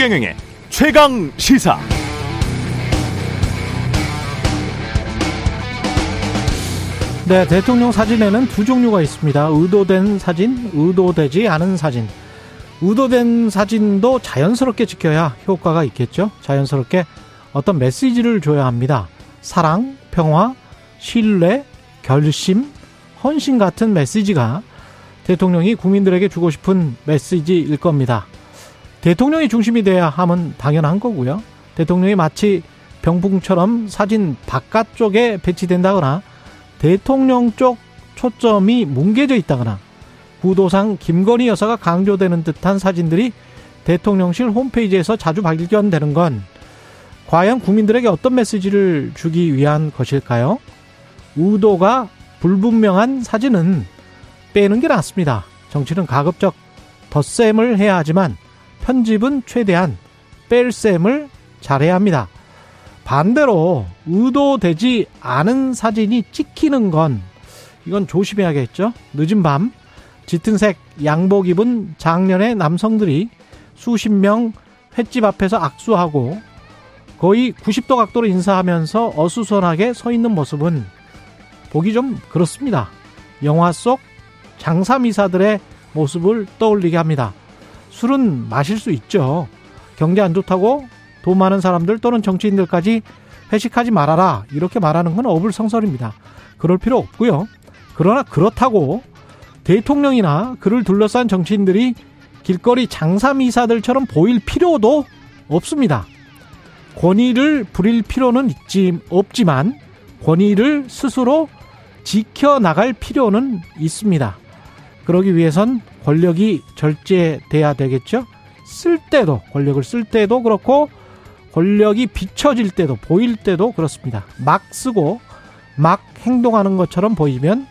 최경영의 최강 시사. 네, 대통령 사진에는 두 종류가 있습니다. 의도된 사진, 의도되지 않은 사진. 의도된 사진도 자연스럽게 지켜야 효과가 있겠죠. 자연스럽게 어떤 메시지를 줘야 합니다. 사랑, 평화, 신뢰, 결심, 헌신 같은 메시지가 대통령이 국민들에게 주고 싶은 메시지일 겁니다. 대통령이 중심이 돼야 함은 당연한 거고요. 대통령이 마치 병풍처럼 사진 바깥쪽에 배치된다거나 대통령 쪽 초점이 뭉개져 있다거나 구도상 김건희 여사가 강조되는 듯한 사진들이 대통령실 홈페이지에서 자주 발견되는 건 과연 국민들에게 어떤 메시지를 주기 위한 것일까요? 의도가 불분명한 사진은 빼는 게 낫습니다. 정치는 가급적 덧셈을 해야 하지만 편집은 최대한 뺄셈을 잘해야 합니다. 반대로 의도되지 않은 사진이 찍히는 건 이건 조심해야겠죠. 늦은 밤 짙은색 양복 입은 장년의 남성들이 수십 명 횟집 앞에서 악수하고 거의 90도 각도로 인사하면서 어수선하게 서 있는 모습은 보기 좀 그렇습니다. 영화 속 장사미사들의 모습을 떠올리게 합니다. 술은 마실 수 있죠. 경제 안 좋다고 돈 많은 사람들 또는 정치인들까지 회식하지 말아라. 이렇게 말하는 건 어불성설입니다. 그럴 필요 없고요. 그러나 그렇다고 대통령이나 그를 둘러싼 정치인들이 길거리 장사미사들처럼 보일 필요도 없습니다. 권위를 부릴 필요는 있지, 없지만 권위를 스스로 지켜나갈 필요는 있습니다. 그러기 위해선 권력이 절제돼야 되겠죠. 쓸 때도 권력을 쓸 때도 그렇고 권력이 비춰질 때도 보일 때도 그렇습니다. 막 쓰고 막 행동하는 것처럼 보이면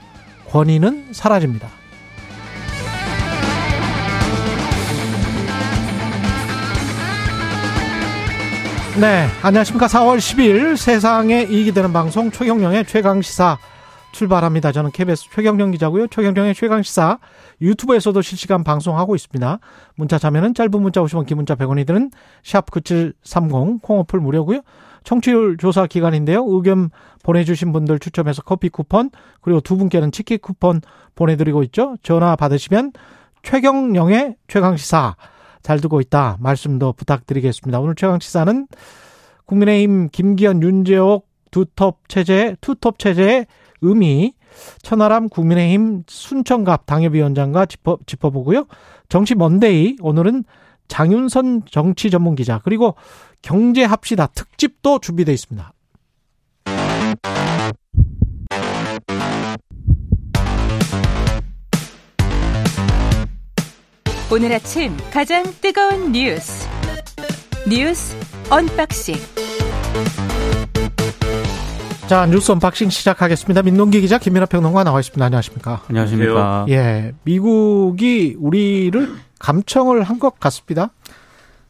권위는 사라집니다. 네, 안녕하십니까. 4월 10일 세상에 이익이 되는 방송 최경령의 최강시사 출발합니다. 저는 KBS 최경령 기자고요. 최경령의 최강시사 유튜브에서도 실시간 방송하고 있습니다. 문자 자면은 짧은 문자 50원, 긴 문자 100원이 드는 샵 9730 콩어플 무료고요. 청취율 조사 기간인데요. 의견 보내주신 분들 추첨해서 커피 쿠폰 그리고 두 분께는 치킨 쿠폰 보내드리고 있죠. 전화 받으시면 최경령의 최강시사 잘 듣고 있다 말씀도 부탁드리겠습니다. 오늘 최강시사는 국민의힘 김기현 윤재옥 두톱 체제 투톱 체제의 의미 천하람 국민의힘 순천갑 당협위원장과 짚어, 짚어보고요. 정치 먼데이 오늘은 장윤선 정치 전문 기자 그리고 경제합시다 특집도 준비되어 있습니다. 오늘 아침 가장 뜨거운 뉴스 뉴스 unboxing 자 뉴스 unboxing 시작하겠습니다. 민동기 기자 김민하 평론가 나와 있습니다. 안녕하십니까? 안녕하십니까? 예, 미국이 우리를 감청을 한 것 같습니다.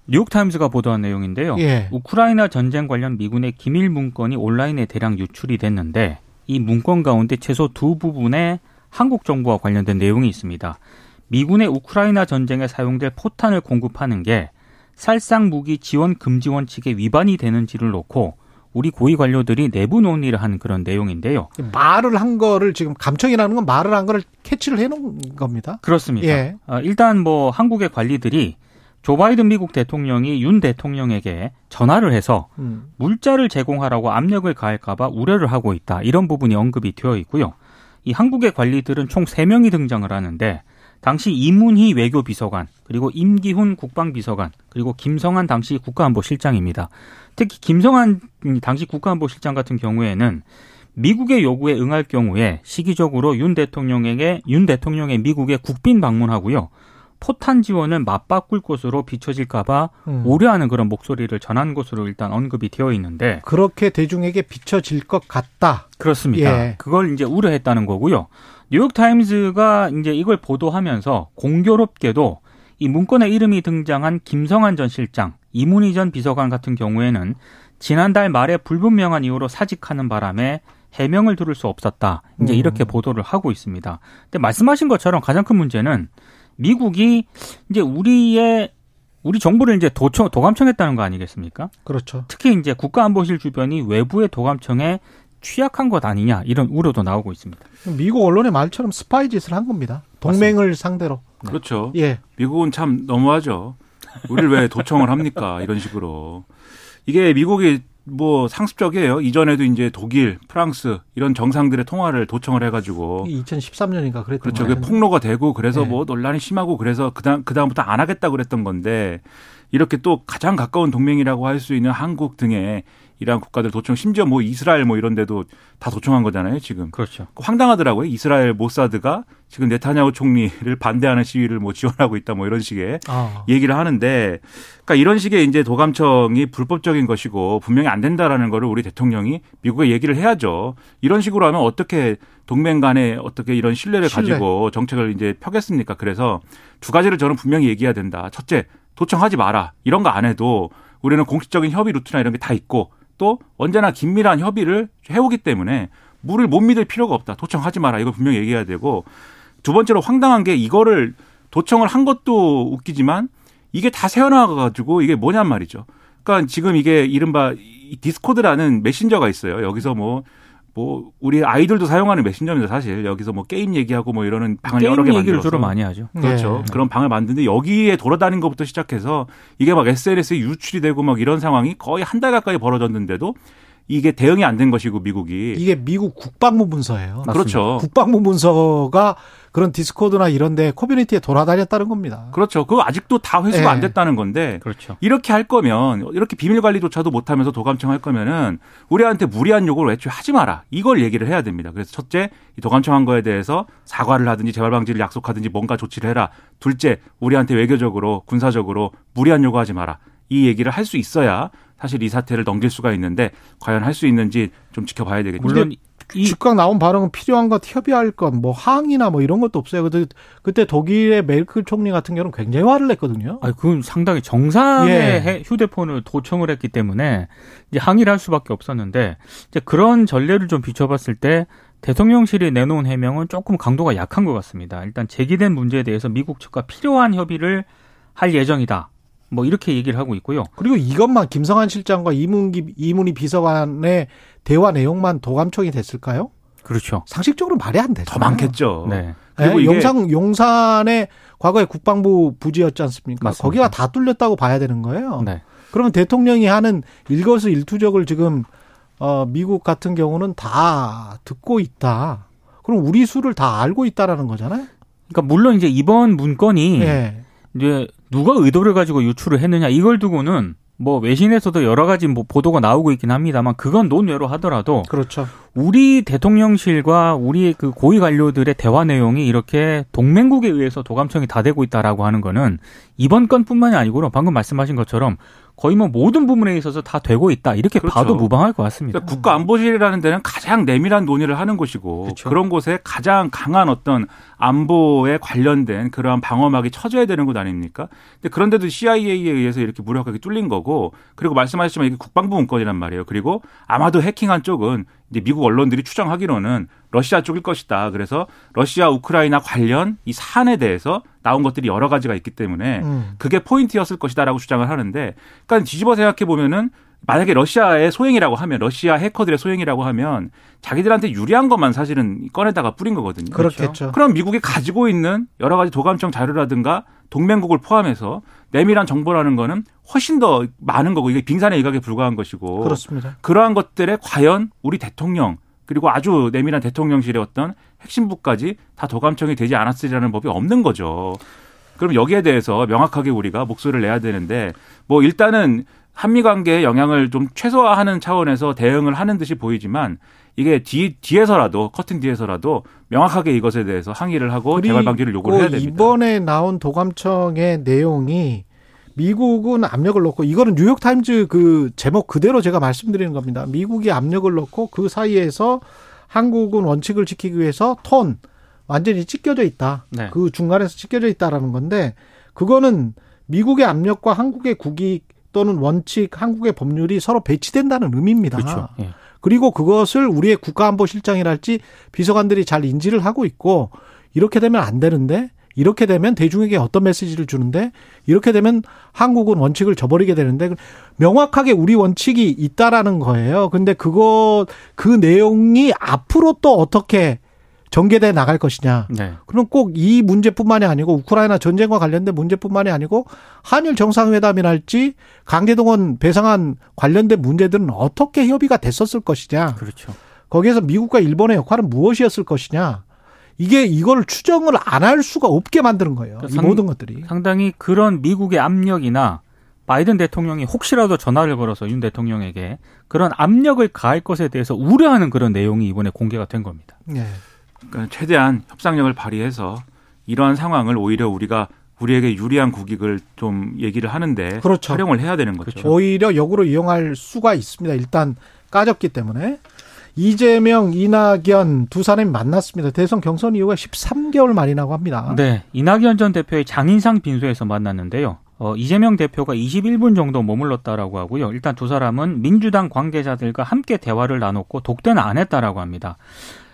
뉴욕타임즈가 보도한 내용인데요. 예. 우크라이나 전쟁 관련 미군의 기밀 문건이 온라인에 대량 유출이 됐는데 이 문건 가운데 최소 두 부분에 한국 정부와 관련된 내용이 있습니다. 미군의 우크라이나 전쟁에 사용될 포탄을 공급하는 게 살상 무기 지원 금지 원칙에 위반이 되는지를 놓고 우리 고위 관료들이 내부 논의를 한 그런 내용인데요. 말을 한 거를 지금 감청이라는 건 말을 한 거를 캐치를 해놓은 겁니다. 그렇습니다. 예. 어, 일단 뭐 한국의 관리들이 조 바이든 미국 대통령이 윤 대통령에게 전화를 해서 음. 물자를 제공하라고 압력을 가할까봐 우려를 하고 있다. 이런 부분이 언급이 되어 있고요. 이 한국의 관리들은 총 3명이 등장을 하는데 당시 이문희 외교비서관, 그리고 임기훈 국방비서관, 그리고 김성한 당시 국가안보실장입니다. 특히 김성한 당시 국가안보실장 같은 경우에는 미국의 요구에 응할 경우에 시기적으로 윤 대통령에게 윤 대통령의 미국에 국빈 방문하고요. 포탄 지원을 맞바꿀 것으로 비춰질까봐 음. 우려하는 그런 목소리를 전한 것으로 일단 언급이 되어 있는데 그렇게 대중에게 비춰질 것 같다. 그렇습니다. 예. 그걸 이제 우려했다는 거고요. 뉴욕 타임즈가 이제 이걸 보도하면서 공교롭게도 이 문건에 이름이 등장한 김성한 전 실장, 이문희 전 비서관 같은 경우에는 지난달 말에 불분명한 이유로 사직하는 바람에 해명을 들을 수 없었다. 이제 음. 이렇게 보도를 하고 있습니다. 근데 말씀하신 것처럼 가장 큰 문제는 미국이 이제 우리의 우리 정부를 이제 도청, 도감청했다는 거 아니겠습니까? 그렇죠. 특히 이제 국가안보실 주변이 외부의 도감청에 취약한 것 아니냐 이런 우려도 나오고 있습니다. 미국 언론의 말처럼 스파이 짓을 한 겁니다. 동맹을 상대로. 그렇죠. 예. 미국은 참 너무하죠. 우리를 왜 도청을 합니까? 이런 식으로. 이게 미국이 뭐 상습적이에요. 이전에도 이제 독일, 프랑스 이런 정상들의 통화를 도청을 해가지고 2013년인가 그랬던 그렇죠. 그게 폭로가 되고 그래서 네. 뭐 논란이 심하고 그래서 그다음 그다음부터 안 하겠다 그랬던 건데 이렇게 또 가장 가까운 동맹이라고 할 수 있는 한국 등의 이러한 국가들 도청 심지어 뭐 이스라엘 뭐 이런 데도 다 도청한 거잖아요, 지금. 그렇죠. 황당하더라고요. 이스라엘 모사드가 지금 네타냐후 총리를 반대하는 시위를 뭐 지원하고 있다 뭐 이런 식의 아. 얘기를 하는데 그러니까 이런 식의 이제 도감청이 불법적인 것이고 분명히 안 된다라는 거를 우리 대통령이 미국에 얘기를 해야죠. 이런 식으로 하면 어떻게 동맹 간에 어떻게 이런 신뢰를 신뢰. 가지고 정책을 이제 펴겠습니까? 그래서 두 가지를 저는 분명히 얘기해야 된다. 첫째, 도청하지 마라. 이런 거 안 해도 우리는 공식적인 협의 루트나 이런 게 다 있고 또 언제나 긴밀한 협의를 해오기 때문에 물을 못 믿을 필요가 없다. 도청하지 마라. 이거 분명히 얘기해야 되고 두 번째로 황당한 게 이거를 도청을 한 것도 웃기지만 이게 다 새어나와가지고 이게 뭐냔 말이죠. 그러니까 지금 이게 이른바 이 디스코드라는 메신저가 있어요. 여기서 뭐, 뭐, 우리 아이들도 사용하는 메신저입니다, 사실. 여기서 뭐 게임 얘기하고 뭐 이러는 방을 여러 게임 개 얘기를 만들어서. 주로 많이 하죠. 그렇죠. 예. 그런 방을 만드는데 여기에 돌아다닌 것부터 시작해서 이게 막 SNS에 유출이 되고 막 이런 상황이 거의 한 달 가까이 벌어졌는데도 이게 대응이 안 된 것이고 미국이 이게 미국 국방부 문서예요. 그렇죠. 국방부 문서가 그런 디스코드나 이런 데 커뮤니티에 돌아다녔다는 겁니다. 그렇죠. 그거 아직도 다 회수가 예. 안 됐다는 건데 그렇죠. 이렇게 할 거면 이렇게 비밀 관리조차도 못 하면서 도감청 할 거면은 우리한테 무리한 요구를 애초에 하지 마라. 이걸 얘기를 해야 됩니다. 그래서 첫째, 이 도감청 한 거에 대해서 사과를 하든지 재발 방지를 약속하든지 뭔가 조치를 해라. 둘째, 우리한테 외교적으로 군사적으로 무리한 요구하지 마라. 이 얘기를 할 수 있어야 사실 이 사태를 넘길 수가 있는데 과연 할 수 있는지 좀 지켜봐야 되겠죠. 물론 이 즉각 나온 발언은 필요한 것, 협의할 것, 뭐 항의나 뭐 이런 것도 없어요. 그때, 그때 독일의 메르켈 총리 같은 경우는 굉장히 화를 냈거든요. 아니, 그건 상당히 정상의 예. 해- 휴대폰을 도청을 했기 때문에 이제 항의를 할 수밖에 없었는데 이제 그런 전례를 좀 비춰봤을 때 대통령실이 내놓은 해명은 조금 강도가 약한 것 같습니다. 일단 제기된 문제에 대해서 미국 측과 필요한 협의를 할 예정이다. 뭐 이렇게 얘기를 하고 있고요. 그리고 이것만 김성한 실장과 이문기, 이문희 비서관의 대화 내용만 도감청이 됐을까요? 그렇죠. 상식적으로 말이 안 되죠. 더 많겠죠. 네. 그리고 예, 이게 용산 용산의 과거에 국방부 부지였지 않습니까? 맞습니다. 거기가 다 뚫렸다고 봐야 되는 거예요. 네. 그러면 대통령이 하는 일거수 일투족을 지금 어, 미국 같은 경우는 다 듣고 있다. 그럼 우리 수를 다 알고 있다라는 거잖아요. 그러니까 물론 이제 이번 문건이 예. 이제 누가 의도를 가지고 유출을 했느냐 이걸 두고는 뭐 외신에서도 여러 가지 뭐 보도가 나오고 있긴 합니다만 그건 논외로 하더라도 그렇죠. 우리 대통령실과 우리 그 고위 관료들의 대화 내용이 이렇게 동맹국에 의해서 도감청이 다 되고 있다라고 하는 거는 이번 건뿐만이 아니고 방금 말씀하신 것처럼 거의 뭐 모든 부분에 있어서 다 되고 있다 이렇게 그렇죠. 봐도 무방할 것 같습니다. 그러니까 국가안보실이라는 데는 가장 내밀한 논의를 하는 곳이고 그렇죠. 그런 곳에 가장 강한 어떤 안보에 관련된 그러한 방어막이 쳐져야 되는 곳 아닙니까? 근데 그런데도 CIA에 의해서 이렇게 무력하게 뚫린 거고 그리고 말씀하셨지만 이게 국방부 문건이란 말이에요. 그리고 아마도 해킹한 쪽은 이제 미국 언론들이 추정하기로는 러시아 쪽일 것이다. 그래서 러시아 우크라이나 관련 이 사안에 대해서 나온 것들이 여러 가지가 있기 때문에 음. 그게 포인트였을 것이다라고 주장을 하는데, 그러니까 뒤집어 생각해 보면은 만약에 러시아의 소행이라고 하면 러시아 해커들의 소행이라고 하면 자기들한테 유리한 것만 사실은 꺼내다가 뿌린 거거든요. 그렇겠죠. 그럼 미국이 가지고 있는 여러 가지 도감청 자료라든가 동맹국을 포함해서 내밀한 정보라는 거는 훨씬 더 많은 거고 이게 빙산의 일각에 불과한 것이고 그렇습니다. 그러한 것들에 과연 우리 대통령 그리고 아주 내밀한 대통령실의 어떤 핵심부까지 다 도감청이 되지 않았으리라는 법이 없는 거죠. 그럼 여기에 대해서 명확하게 우리가 목소리를 내야 되는데 뭐 일단은 한미 관계에 영향을 좀 최소화하는 차원에서 대응을 하는 듯이 보이지만 이게 뒤, 뒤에서라도 커튼 뒤에서라도 명확하게 이것에 대해서 항의를 하고 재발 방지를 요구를 해야 됩니다. 이번에 나온 도감청의 내용이 미국은 압력을 넣고 이거는 뉴욕 타임즈 그 제목 그대로 제가 말씀드리는 겁니다. 미국이 압력을 넣고 그 사이에서 한국은 원칙을 지키기 위해서 톤 완전히 찢겨져 있다. 네. 그 중간에서 찢겨져 있다라는 건데 그거는 미국의 압력과 한국의 국익 또는 원칙, 한국의 법률이 서로 배치된다는 의미입니다. 그렇죠. 예. 그리고 그것을 우리의 국가안보실장이랄지 비서관들이 잘 인지를 하고 있고 이렇게 되면 안 되는데 이렇게 되면 대중에게 어떤 메시지를 주는데 이렇게 되면 한국은 원칙을 저버리게 되는데 명확하게 우리 원칙이 있다라는 거예요. 근데 그거 그 내용이 앞으로 또 어떻게 전개돼 나갈 것이냐. 네. 그럼 꼭 이 문제뿐만이 아니고 우크라이나 전쟁과 관련된 문제뿐만이 아니고 한일 정상회담이랄지 강제동원 배상안 관련된 문제들은 어떻게 협의가 됐었을 것이냐. 그렇죠. 거기에서 미국과 일본의 역할은 무엇이었을 것이냐. 이게 이걸 추정을 안 할 수가 없게 만드는 거예요. 이 상- 모든 것들이. 상당히 그런 미국의 압력이나 바이든 대통령이 혹시라도 전화를 걸어서 윤 대통령에게 그런 압력을 가할 것에 대해서 우려하는 그런 내용이 이번에 공개가 된 겁니다. 예. 그러니까 최대한 협상력을 발휘해서 이러한 상황을 오히려 우리가 우리에게 유리한 국익을 좀 얘기를 하는데 그렇죠. 활용을 해야 되는 거죠. 그렇죠. 오히려 역으로 이용할 수가 있습니다. 일단 까졌기 때문에. 이재명, 이낙연 두 사람이 만났습니다. 대선 경선 이후가 13개월 만이라고 합니다. 네, 이낙연 전 대표의 장인상 빈소에서 만났는데요. 어, 이재명 대표가 21분 정도 머물렀다라고 하고요. 일단 두 사람은 민주당 관계자들과 함께 대화를 나눴고 독대는 안 했다라고 합니다.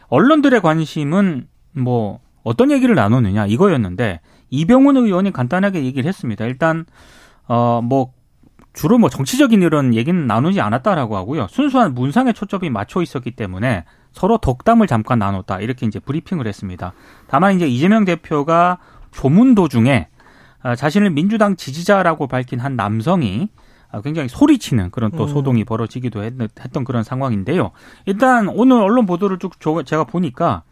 언론들의 관심은 뭐 어떤 얘기를 나누느냐 이거였는데 이병훈 의원이 간단하게 얘기를 했습니다. 일단 어뭐 주로 뭐 정치적인 이런 얘기는 나누지 않았다라고 하고요. 순수한 문상에 초점이 맞춰 있었기 때문에 서로 덕담을 잠깐 나눴다 이렇게 이제 브리핑을 했습니다. 다만 이제 이재명 대표가 조문 도중에 아, 자신을 민주당 지지자라고 밝힌 한 남성이 아, 굉장히 소리치는 그런 또 음. 소동이 벌어지기도 했, 던 그런 상황인데요. 일단 오늘 언론 보도를 쭉 조- 제가 보니까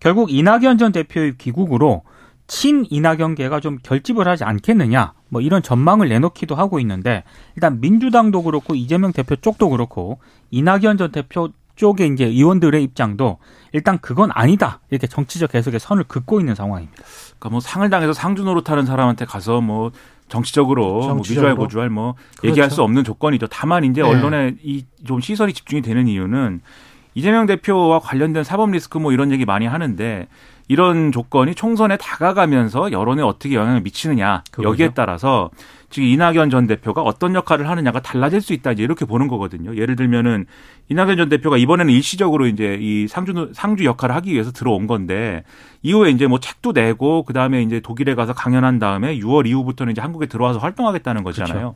결국 이낙연 전 대표의 귀국으로 친 이낙연계가 좀 결집을 하지 않겠느냐 뭐 이런 전망을 내놓기도 하고 있는데 일단 민주당도 그렇고 이재명 대표 쪽도 그렇고 이낙연 전 대표 쪽의 이제 의원들의 입장도 일단 그건 아니다 이렇게 정치적 해석에 선을 긋고 있는 상황입니다. 그러니까 뭐 상을 당해서 상주 노릇하는 사람한테 가서 뭐 정치적으로, 뭐 정치적으로. 위조할 고주할 뭐 그렇죠. 얘기할 수 없는 조건이죠. 다만 이제 네. 언론에 이 좀 시선이 집중이 되는 이유는 이재명 대표와 관련된 사법 리스크 뭐 이런 얘기 많이 하는데 이런 조건이 총선에 다가가면서 여론에 어떻게 영향을 미치느냐 그거죠. 여기에 따라서 지금 이낙연 전 대표가 어떤 역할을 하느냐가 달라질 수 있다 이제 이렇게 보는 거거든요. 예를 들면은 이낙연 전 대표가 이번에는 일시적으로 이제 이 상주 상주 역할을 하기 위해서 들어온 건데 이후에 이제 뭐 책도 내고 그다음에 이제 독일에 가서 강연한 다음에 6월 이후부터는 이제 한국에 들어와서 활동하겠다는 거잖아요.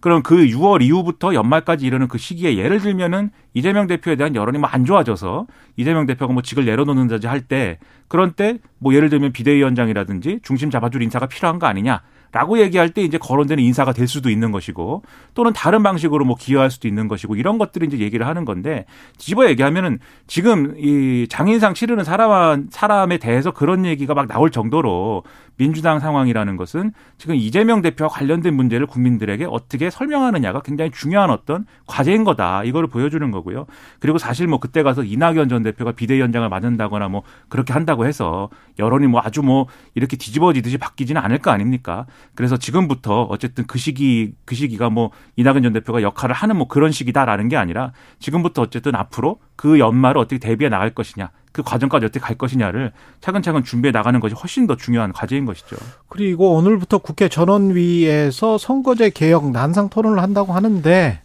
그럼 그 6월 이후부터 연말까지 이르는 그 시기에 예를 들면은 이재명 대표에 대한 여론이 뭐 안 좋아져서 이재명 대표가 뭐 직을 내려놓는다지 할 때 그런 때 뭐 예를 들면 비대위원장이라든지 중심 잡아줄 인사가 필요한 거 아니냐. 라고 얘기할 때 이제 거론되는 인사가 될 수도 있는 것이고 또는 다른 방식으로 뭐 기여할 수도 있는 것이고 이런 것들을 이제 얘기를 하는 건데 뒤집어 얘기하면은 지금 이 장인상 치르는 사람 사람에 대해서 그런 얘기가 막 나올 정도로 민주당 상황이라는 것은 지금 이재명 대표와 관련된 문제를 국민들에게 어떻게 설명하느냐가 굉장히 중요한 어떤 과제인 거다. 이거를 보여주는 거고요. 그리고 사실 뭐 그때 가서 이낙연 전 대표가 비대위원장을 맡는다거나 뭐 그렇게 한다고 해서 여론이 뭐 아주 뭐 이렇게 뒤집어지듯이 바뀌지는 않을 거 아닙니까? 그래서 지금부터 어쨌든 그 시기 그 시기가 뭐 이낙연 전 대표가 역할을 하는 뭐 그런 시기다라는 게 아니라 지금부터 어쨌든 앞으로 그 연말을 어떻게 대비해 나갈 것이냐. 그 과정까지 어떻게 갈 것이냐를 차근차근 준비해 나가는 것이 훨씬 더 중요한 과제인 것이죠. 그리고 오늘부터 국회 전원위에서 선거제 개혁 난상 토론을 한다고 하는데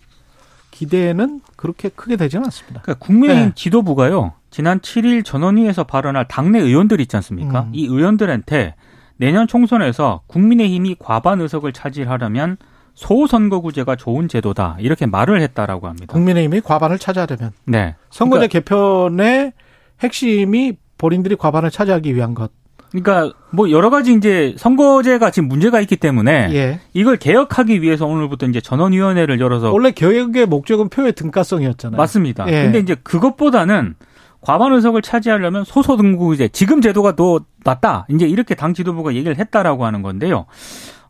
기대는 그렇게 크게 되지는 않습니다. 그러니까 국민의힘 네. 지도부가요. 지난 7일 전원위에서 발언할 당내 의원들 있지 않습니까? 음. 이 의원들한테 내년 총선에서 국민의힘이 과반 의석을 차지하려면 소선거구제가 좋은 제도다 이렇게 말을 했다라고 합니다. 국민의힘이 과반을 차지하려면 네. 선거제 그러니까- 개편의 핵심이 본인들이 과반을 차지하기 위한 것. 그러니까 뭐 여러 가지 이제 선거제가 지금 문제가 있기 때문에 예. 이걸 개혁하기 위해서 오늘부터 이제 전원위원회를 열어서 원래 개혁의 목적은 표의 등가성이었잖아요. 맞습니다. 예. 근데 이제 그것보다는 과반 의석을 차지하려면 소소등급제 지금 제도가 더 낫다. 이제 이렇게 당 지도부가 얘기를 했다라고 하는 건데요.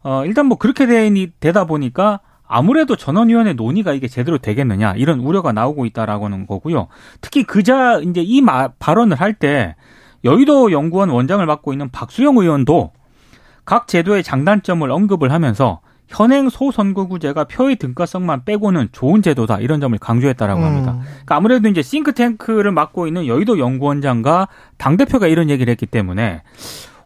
어, 일단 뭐 그렇게 되, 되다 보니까 아무래도 전원위원회 논의가 이게 제대로 되겠느냐 이런 우려가 나오고 있다라고 하는 거고요. 특히 그자 이제 이 마, 발언을 할 때 여의도 연구원 원장을 맡고 있는 박수영 의원도 각 제도의 장단점을 언급을 하면서 현행 소선거구제가 표의 등가성만 빼고는 좋은 제도다 이런 점을 강조했다라고 합니다. 음. 그러니까 아무래도 이제 싱크탱크를 맡고 있는 여의도 연구원장과 당 대표가 이런 얘기를 했기 때문에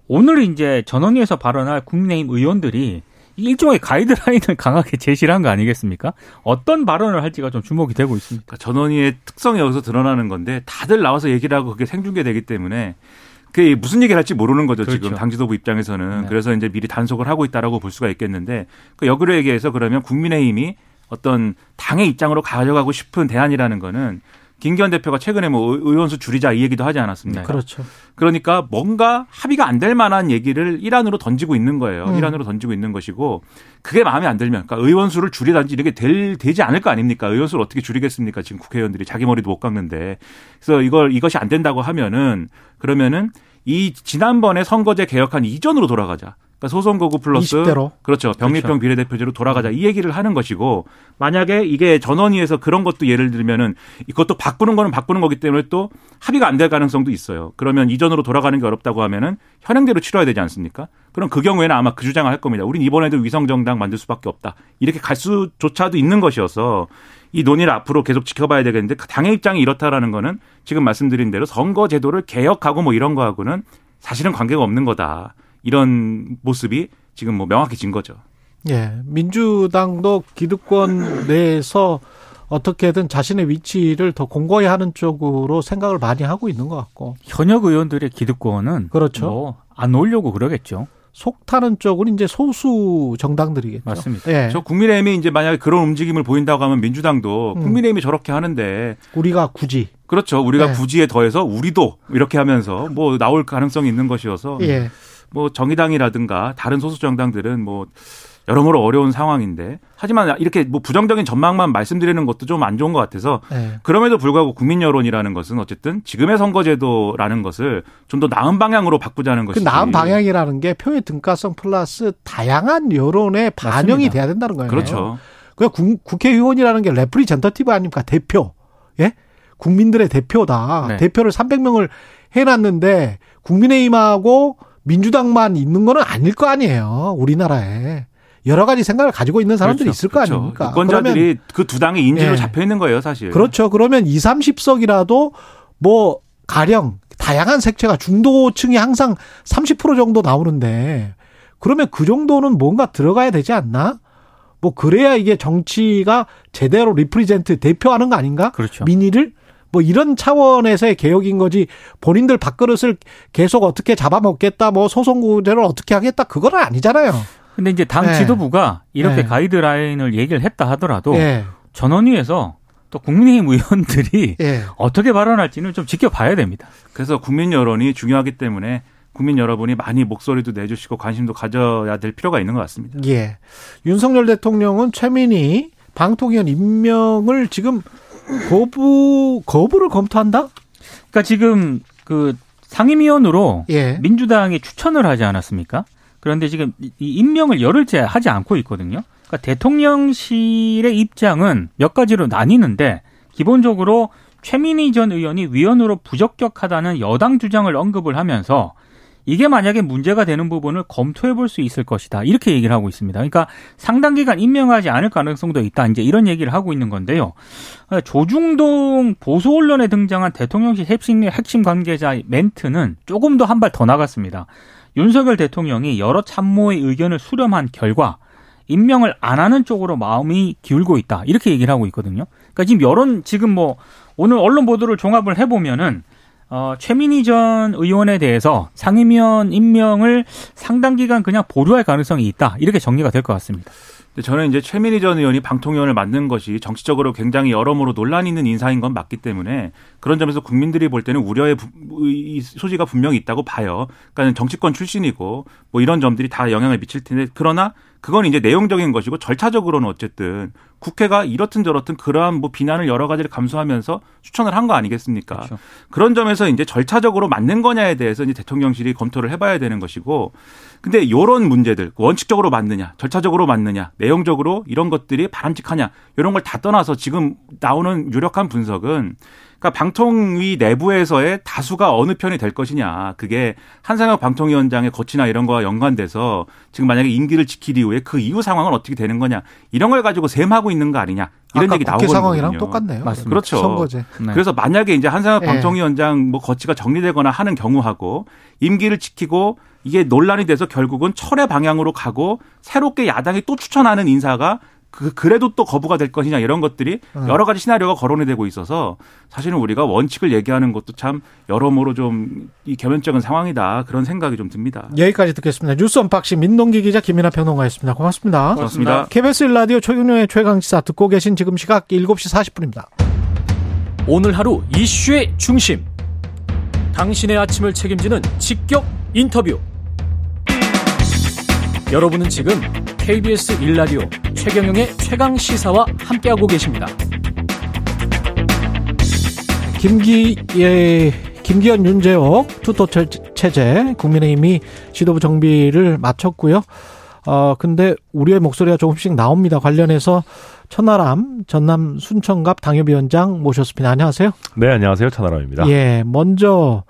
오늘 이제 전원위에서 발언할 국민의힘 의원들이 일종의 가이드라인을 강하게 제시를 한 거 아니겠습니까? 어떤 발언을 할지가 좀 주목이 되고 있습니다. 그러니까 전원위의 특성이 여기서 드러나는 건데 다들 나와서 얘기를 하고 그게 생중계되기 때문에 그게 무슨 얘기를 할지 모르는 거죠 그렇죠. 지금 당 지도부 입장에서는 네. 그래서 이제 미리 단속을 하고 있다라고 볼 수가 있겠는데 그 역으로 얘기해서 그러면 국민의힘이 어떤 당의 입장으로 가져가고 싶은 대안이라는 거는 김기현 대표가 최근에 뭐 의- 의원수 줄이자 이 얘기도 하지 않았습니까? 네. 그렇죠. 그러니까 뭔가 합의가 안 될 만한 얘기를 일환으로 던지고 있는 거예요. 음. 일환으로 던지고 있는 것이고 그게 마음에 안 들면 그러니까 의원수를 줄이든지 이렇게 될, 되지 않을 거 아닙니까? 의원수를 어떻게 줄이겠습니까? 지금 국회의원들이 자기 머리도 못 깎는데. 그래서 이걸 이것이 안 된다고 하면은 그러면은 이 지난번에 선거제 개혁한 이전으로 돌아가자. 그러니까 소선 거구 플러스 20대로. 그렇죠. 병립형 그렇죠. 비례대표제로 돌아가자 이 얘기를 하는 것이고 만약에 이게 전원위에서 그런 것도 예를 들면은 이것도 바꾸는 거는 바꾸는 거기 때문에 또 합의가 안 될 가능성도 있어요. 그러면 이전으로 돌아가는 게 어렵다고 하면은 현행대로 치러야 되지 않습니까? 그럼 그 경우에는 아마 그 주장을 할 겁니다. 우린 이번에도 위성 정당 만들 수밖에 없다. 이렇게 갈 수조차도 있는 것이어서 이 논의를 앞으로 계속 지켜봐야 되겠는데 그 당의 입장이 이렇다라는 거는 지금 말씀드린 대로 선거 제도를 개혁하고 뭐 이런 거하고는 사실은 관계가 없는 거다. 이런 모습이 지금 뭐 명확해진 거죠. 예. 민주당도 기득권 내에서 어떻게든 자신의 위치를 더 공고히 하는 쪽으로 생각을 많이 하고 있는 것 같고 현역 의원들의 기득권은 그렇죠. 뭐 안 올려고 그러겠죠. 속 타는 쪽은 이제 소수 정당들이겠죠. 맞습니다. 예. 저 국민의힘이 이제 만약에 그런 움직임을 보인다고 하면 민주당도 음. 국민의힘이 저렇게 하는데 우리가 굳이 그렇죠. 우리가 네. 부지에 더해서 우리도 이렇게 하면서 뭐 나올 가능성이 있는 것이어서 예. 뭐 정의당이라든가 다른 소수 정당들은 뭐 여러모로 어려운 상황인데 하지만 이렇게 뭐 부정적인 전망만 말씀드리는 것도 좀 안 좋은 것 같아서 예. 그럼에도 불구하고 국민 여론이라는 것은 어쨌든 지금의 선거제도라는 것을 좀 더 나은 방향으로 바꾸자는 그 것이지. 나은 방향이라는 게 표의 등가성 플러스 다양한 여론의 반영이 맞습니다. 돼야 된다는 거예요. 그렇죠. 그 국- 국회의원이라는 게 representative 아닙니까? 대표. 예? 국민들의 대표다. 네. 대표를 300명을 해놨는데 국민의힘하고 민주당만 있는 거는 아닐 거 아니에요. 우리나라에. 여러 가지 생각을 가지고 있는 사람들이 그렇죠. 있을 거 그렇죠. 아닙니까? 유권자들이 그 두 당의 인질로 예. 잡혀 있는 거예요, 사실. 그렇죠. 그러면 2, 30석이라도 뭐 가령 다양한 색채가 중도층이 항상 30% 정도 나오는데 그러면 그 정도는 뭔가 들어가야 되지 않나? 뭐 그래야 이게 정치가 제대로 represent 대표하는 거 아닌가? 그렇죠. 민의를 뭐 이런 차원에서의 개혁인 거지 본인들 밥그릇을 계속 어떻게 잡아먹겠다 뭐 소선거구제를 어떻게 하겠다 그건 아니잖아요. 근데 이제 당 네. 지도부가 이렇게 네. 가이드라인을 얘기를 했다 하더라도 예. 전원위에서 또 국민의힘 의원들이 예. 어떻게 발언할지는 좀 지켜봐야 됩니다. 그래서 국민 여론이 중요하기 때문에 국민 여러분이 많이 목소리도 내주시고 관심도 가져야 될 필요가 있는 것 같습니다. 예. 윤석열 대통령은 최민희 방통위원 임명을 지금 거부 거부를 검토한다? 그러니까 지금 그 상임위원으로 예. 민주당이 추천을 하지 않았습니까? 그런데 지금 이 임명을 열흘째 하지 않고 있거든요. 그러니까 대통령실의 입장은 몇 가지로 나뉘는데 기본적으로 최민희 전 의원이 위원으로 부적격하다는 여당 주장을 언급을 하면서 이게 만약에 문제가 되는 부분을 검토해 볼 수 있을 것이다. 이렇게 얘기를 하고 있습니다. 그러니까 상당 기간 임명하지 않을 가능성도 있다. 이제 이런 얘기를 하고 있는 건데요. 조중동 보수 언론에 등장한 대통령실 핵심, 핵심 관계자의 멘트는 조금 더 한 발 더 나갔습니다. 윤석열 대통령이 여러 참모의 의견을 수렴한 결과 임명을 안 하는 쪽으로 마음이 기울고 있다. 이렇게 얘기를 하고 있거든요. 그러니까 지금 여론 지금 뭐 오늘 언론 보도를 종합을 해보면은 어, 최민희 전 의원에 대해서 상임위원 임명을 상당 기간 그냥 보류할 가능성이 있다. 이렇게 정리가 될 것 같습니다. 저는 이제 최민희 전 의원이 방통위원을 맡는 것이 정치적으로 굉장히 여러모로 논란이 있는 인사인 건 맞기 때문에 그런 점에서 국민들이 볼 때는 우려의 소지가 분명히 있다고 봐요. 그러니까 정치권 출신이고 뭐 이런 점들이 다 영향을 미칠 텐데 그러나 그건 이제 내용적인 것이고 절차적으로는 어쨌든 국회가 이렇든 저렇든 그러한 뭐 비난을 여러 가지를 감수하면서 추천을 한 거 아니겠습니까? 그렇죠. 그런 점에서 이제 절차적으로 맞는 거냐에 대해서 이제 대통령실이 검토를 해봐야 되는 것이고, 근데 이런 문제들 원칙적으로 맞느냐, 절차적으로 맞느냐, 내용적으로 이런 것들이 바람직하냐 이런 걸 다 떠나서 지금 나오는 유력한 분석은. 그러니까 방통위 내부에서의 다수가 어느 편이 될 것이냐. 그게 한상혁 방통위원장의 거치나 이런 거와 연관돼서 지금 만약에 임기를 지킬 이후에 그 이후 상황은 어떻게 되는 거냐. 이런 걸 가지고 셈하고 있는 거 아니냐. 이런 아까 얘기 국회 나오거든요. 상황이랑 똑같네요. 맞습니다. 그렇죠. 선거제. 네. 그래서 만약에 이제 한상혁 예. 방통위원장 뭐 거치가 정리되거나 하는 경우하고 임기를 지키고 이게 논란이 돼서 결국은 철의 방향으로 가고 새롭게 야당이 또 추천하는 인사가 그 그래도 또 거부가 될 것이냐 이런 것들이 음. 여러 가지 시나리오가 거론이 되고 있어서 사실은 우리가 원칙을 얘기하는 것도 참 여러모로 좀 이 계면쩍은 상황이다 그런 생각이 좀 듭니다. 여기까지 듣겠습니다. 뉴스 unboxing 민동기 기자 김민하 평론가였습니다. 고맙습니다. 고맙습니다. KBS 1라디오 최경영의 최강시사 듣고 계신 지금 시각 7시 40분입니다. 오늘 하루 이슈의 중심. 당신의 아침을 책임지는 직격 인터뷰. 여러분은 지금 KBS 일라디오 최경영의 최강 시사와 함께하고 계십니다. 김기 예 김기현 윤재옥 투토 체- 체제 국민의힘이 지도부 정비를 마쳤고요. 어 근데 우리의 목소리가 조금씩 나옵니다. 관련해서 천하람 전남 순천갑 당협위원장 모셨습니다. 안녕하세요. 네, 안녕하세요. 천하람입니다. 예, 먼저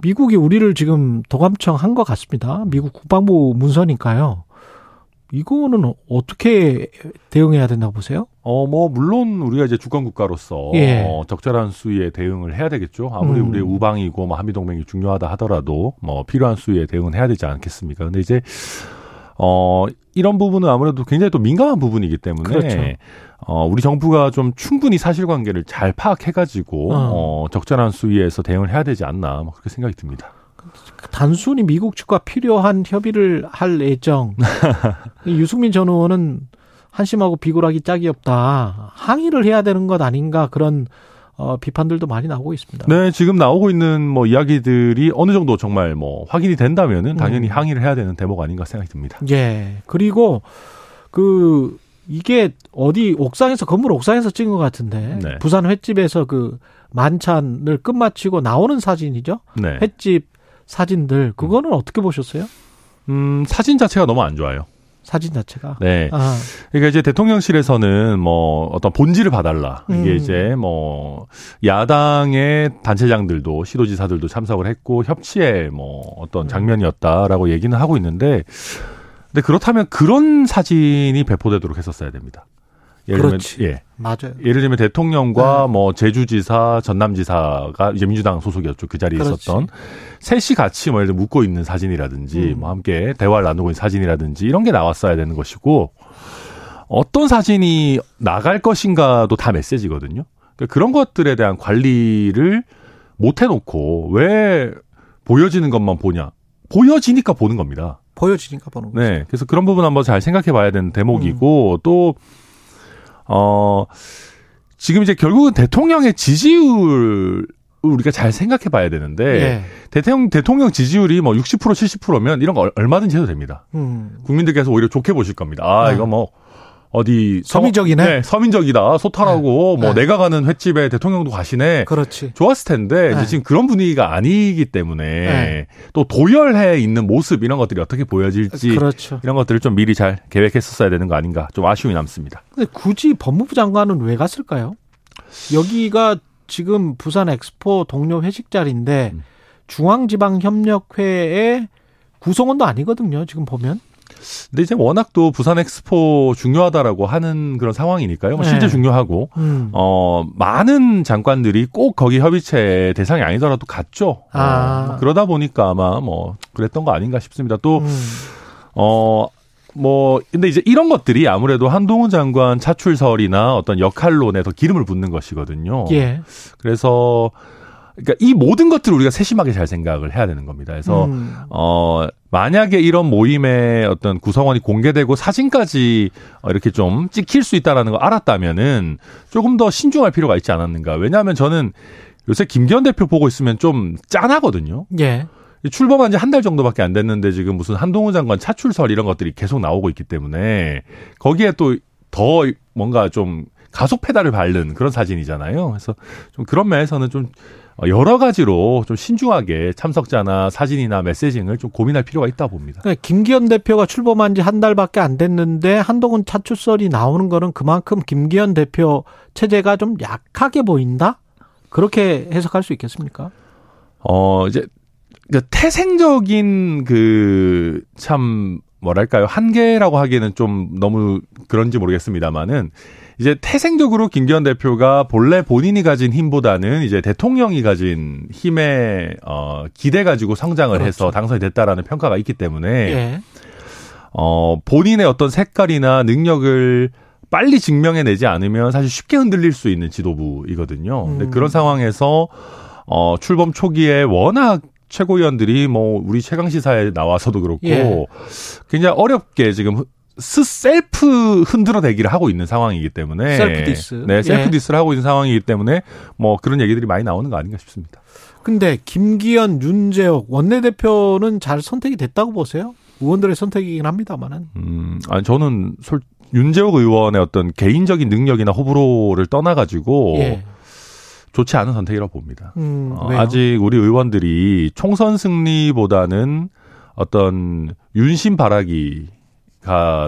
미국이 우리를 지금 도감청 한 것 같습니다. 미국 국방부 문서니까요. 이거는 어떻게 대응해야 된다고 보세요? 어, 뭐, 물론 우리가 이제 주권 국가로서 예. 어, 적절한 수위에 대응을 해야 되겠죠. 아무리 음. 우리의 우방이고 뭐 한미동맹이 중요하다 하더라도 뭐 필요한 수위에 대응은 해야 되지 않겠습니까? 근데 이제 어, 이런 부분은 아무래도 굉장히 또 민감한 부분이기 때문에 그렇죠. 어, 우리 정부가 좀 충분히 사실관계를 잘 파악해가지고 어. 어, 적절한 수위에서 대응을 해야 되지 않나 뭐 그렇게 생각이 듭니다. 단순히 미국 측과 필요한 협의를 할 예정. 이 유승민 전 의원은 한심하고 비굴하기 짝이 없다. 항의를 해야 되는 것 아닌가 그런 어, 비판들도 많이 나오고 있습니다. 네, 지금 나오고 있는 뭐 이야기들이 어느 정도 정말 뭐 확인이 된다면은 당연히 음. 항의를 해야 되는 대목 아닌가 생각이 듭니다. 예. 그리고 그 이게 어디 옥상에서 건물 옥상에서 찍은 것 같은데 네. 부산 횟집에서 그 만찬을 끝마치고 나오는 사진이죠. 네. 횟집 사진들 그거는 어떻게 보셨어요? 음, 사진 자체가 너무 안 좋아요. 사진 자체가. 네. 아, 그러니까 이제 대통령실에서는 뭐 어떤 본질을 봐달라. 이게 음. 이제 뭐 야당의 단체장들도 시도지사들도 참석을 했고 협치의 뭐 어떤 장면이었다라고 얘기는 하고 있는데 근데 그렇다면 그런 사진이 배포되도록 했었어야 됩니다. 예를 들면 그렇지. 예. 맞아요. 예를 들면 대통령과 네. 뭐 제주지사, 전남지사가 이제 민주당 소속이었죠. 그 자리에 그렇지. 있었던 셋이 같이 뭐 예를 들어 묻고 있는 사진이라든지 음. 뭐 함께 대화를 나누고 있는 사진이라든지 이런 게 나왔어야 되는 것이고 어떤 사진이 나갈 것인가도 다 메시지거든요. 그러니까 그런 것들에 대한 관리를 못 해놓고 왜 보여지는 것만 보냐? 보여지니까 보는 겁니다. 보여지니까 보는 거죠. 네. 그래서 그런 부분 한번 잘 생각해 봐야 되는 음. 대목이고, 또, 어, 지금 이제 결국은 대통령의 지지율, 우리가 잘 생각해 봐야 되는데, 예. 대통령, 대통령 지지율이 뭐 60%, 70%면 이런 거 얼- 얼마든지 해도 됩니다. 음. 국민들께서 오히려 좋게 보실 겁니다. 아, 네. 이거 뭐, 어디. 성- 서민적이네? 네, 서민적이다. 소탈하고, 뭐, 네. 내가 가는 횟집에 대통령도 가시네. 그렇지. 좋았을 텐데 이제 네. 지금 그런 분위기가 아니기 때문에 네. 또 도열해 있는 모습 이런 것들이 어떻게 보여질지 그렇죠. 이런 것들을 좀 미리 잘 계획했었어야 되는 거 아닌가 좀 아쉬움이 남습니다. 근데 굳이 법무부 장관은 왜 갔을까요? 여기가 지금 부산 엑스포 동료 회식 자리인데 음. 중앙지방협력회의 구성원도 아니거든요. 지금 보면. 근데 이제 워낙 또 부산 엑스포 중요하다라고 하는 그런 상황이니까요. 뭐 실제 네. 중요하고 음. 어 많은 장관들이 꼭 거기 협의체 대상이 아니더라도 갔죠. 아. 어, 그러다 보니까 아마 뭐 그랬던 거 아닌가 싶습니다. 또 음. 어, 뭐, 근데 이제 이런 것들이 아무래도 한동훈 장관 차출설이나 어떤 역할론에 더 기름을 붓는 것이거든요. 예. 그래서, 그러니까 이 모든 것들을 우리가 세심하게 잘 생각을 해야 되는 겁니다. 그래서, 음. 어, 만약에 이런 모임의 어떤 구성원이 공개되고 사진까지 어, 이렇게 좀 찍힐 수 있다라는 걸 알았다면은 조금 더 신중할 필요가 있지 않았는가. 왜냐하면 저는 요새 김기현 대표 보고 있으면 좀 짠하거든요. 예. 출범한 지 한 달 정도밖에 안 됐는데 지금 무슨 한동훈 장관 차출설 이런 것들이 계속 나오고 있기 때문에 거기에 또 더 뭔가 좀 가속 페달을 밟는 그런 사진이잖아요. 그래서 좀 그런 면에서는 좀 여러 가지로 좀 신중하게 참석자나 사진이나 메시징을 좀 고민할 필요가 있다 봅니다. 그러니까 김기현 대표가 출범한 지 한 달밖에 안 됐는데 한동훈 차출설이 나오는 거는 그만큼 김기현 대표 체제가 좀 약하게 보인다? 그렇게 해석할 수 있겠습니까? 어, 이제, 그 태생적인 그, 참, 뭐랄까요. 한계라고 하기에는 좀 너무 그런지 모르겠습니다만은, 이제 태생적으로 김기현 대표가 본래 본인이 가진 힘보다는 이제 대통령이 가진 힘에, 어, 기대 가지고 성장을 해서 그렇죠. 당선이 됐다라는 평가가 있기 때문에, 예. 어, 본인의 어떤 색깔이나 능력을 빨리 증명해내지 않으면 사실 쉽게 흔들릴 수 있는 지도부이거든요. 근데 음. 그런 상황에서 어 출범 초기에 워낙 최고위원들이 뭐 우리 최강 시사에 나와서도 그렇고 예. 굉장히 어렵게 지금 스 셀프 흔들어대기를 하고 있는 상황이기 때문에 셀프 디스. 네, 셀프 예. diss를 하고 있는 상황이기 때문에 뭐 그런 얘기들이 많이 나오는 거 아닌가 싶습니다. 근데 김기현, 윤재옥 원내대표는 잘 선택이 됐다고 보세요? 의원들의 선택이긴 합니다만은. 음, 아니 저는 솔 윤재욱 의원의 어떤 개인적인 능력이나 호불호를 떠나가지고 예. 좋지 않은 선택이라고 봅니다. 음, 어? 아직 우리 의원들이 총선 승리보다는 어떤 윤심 바라기가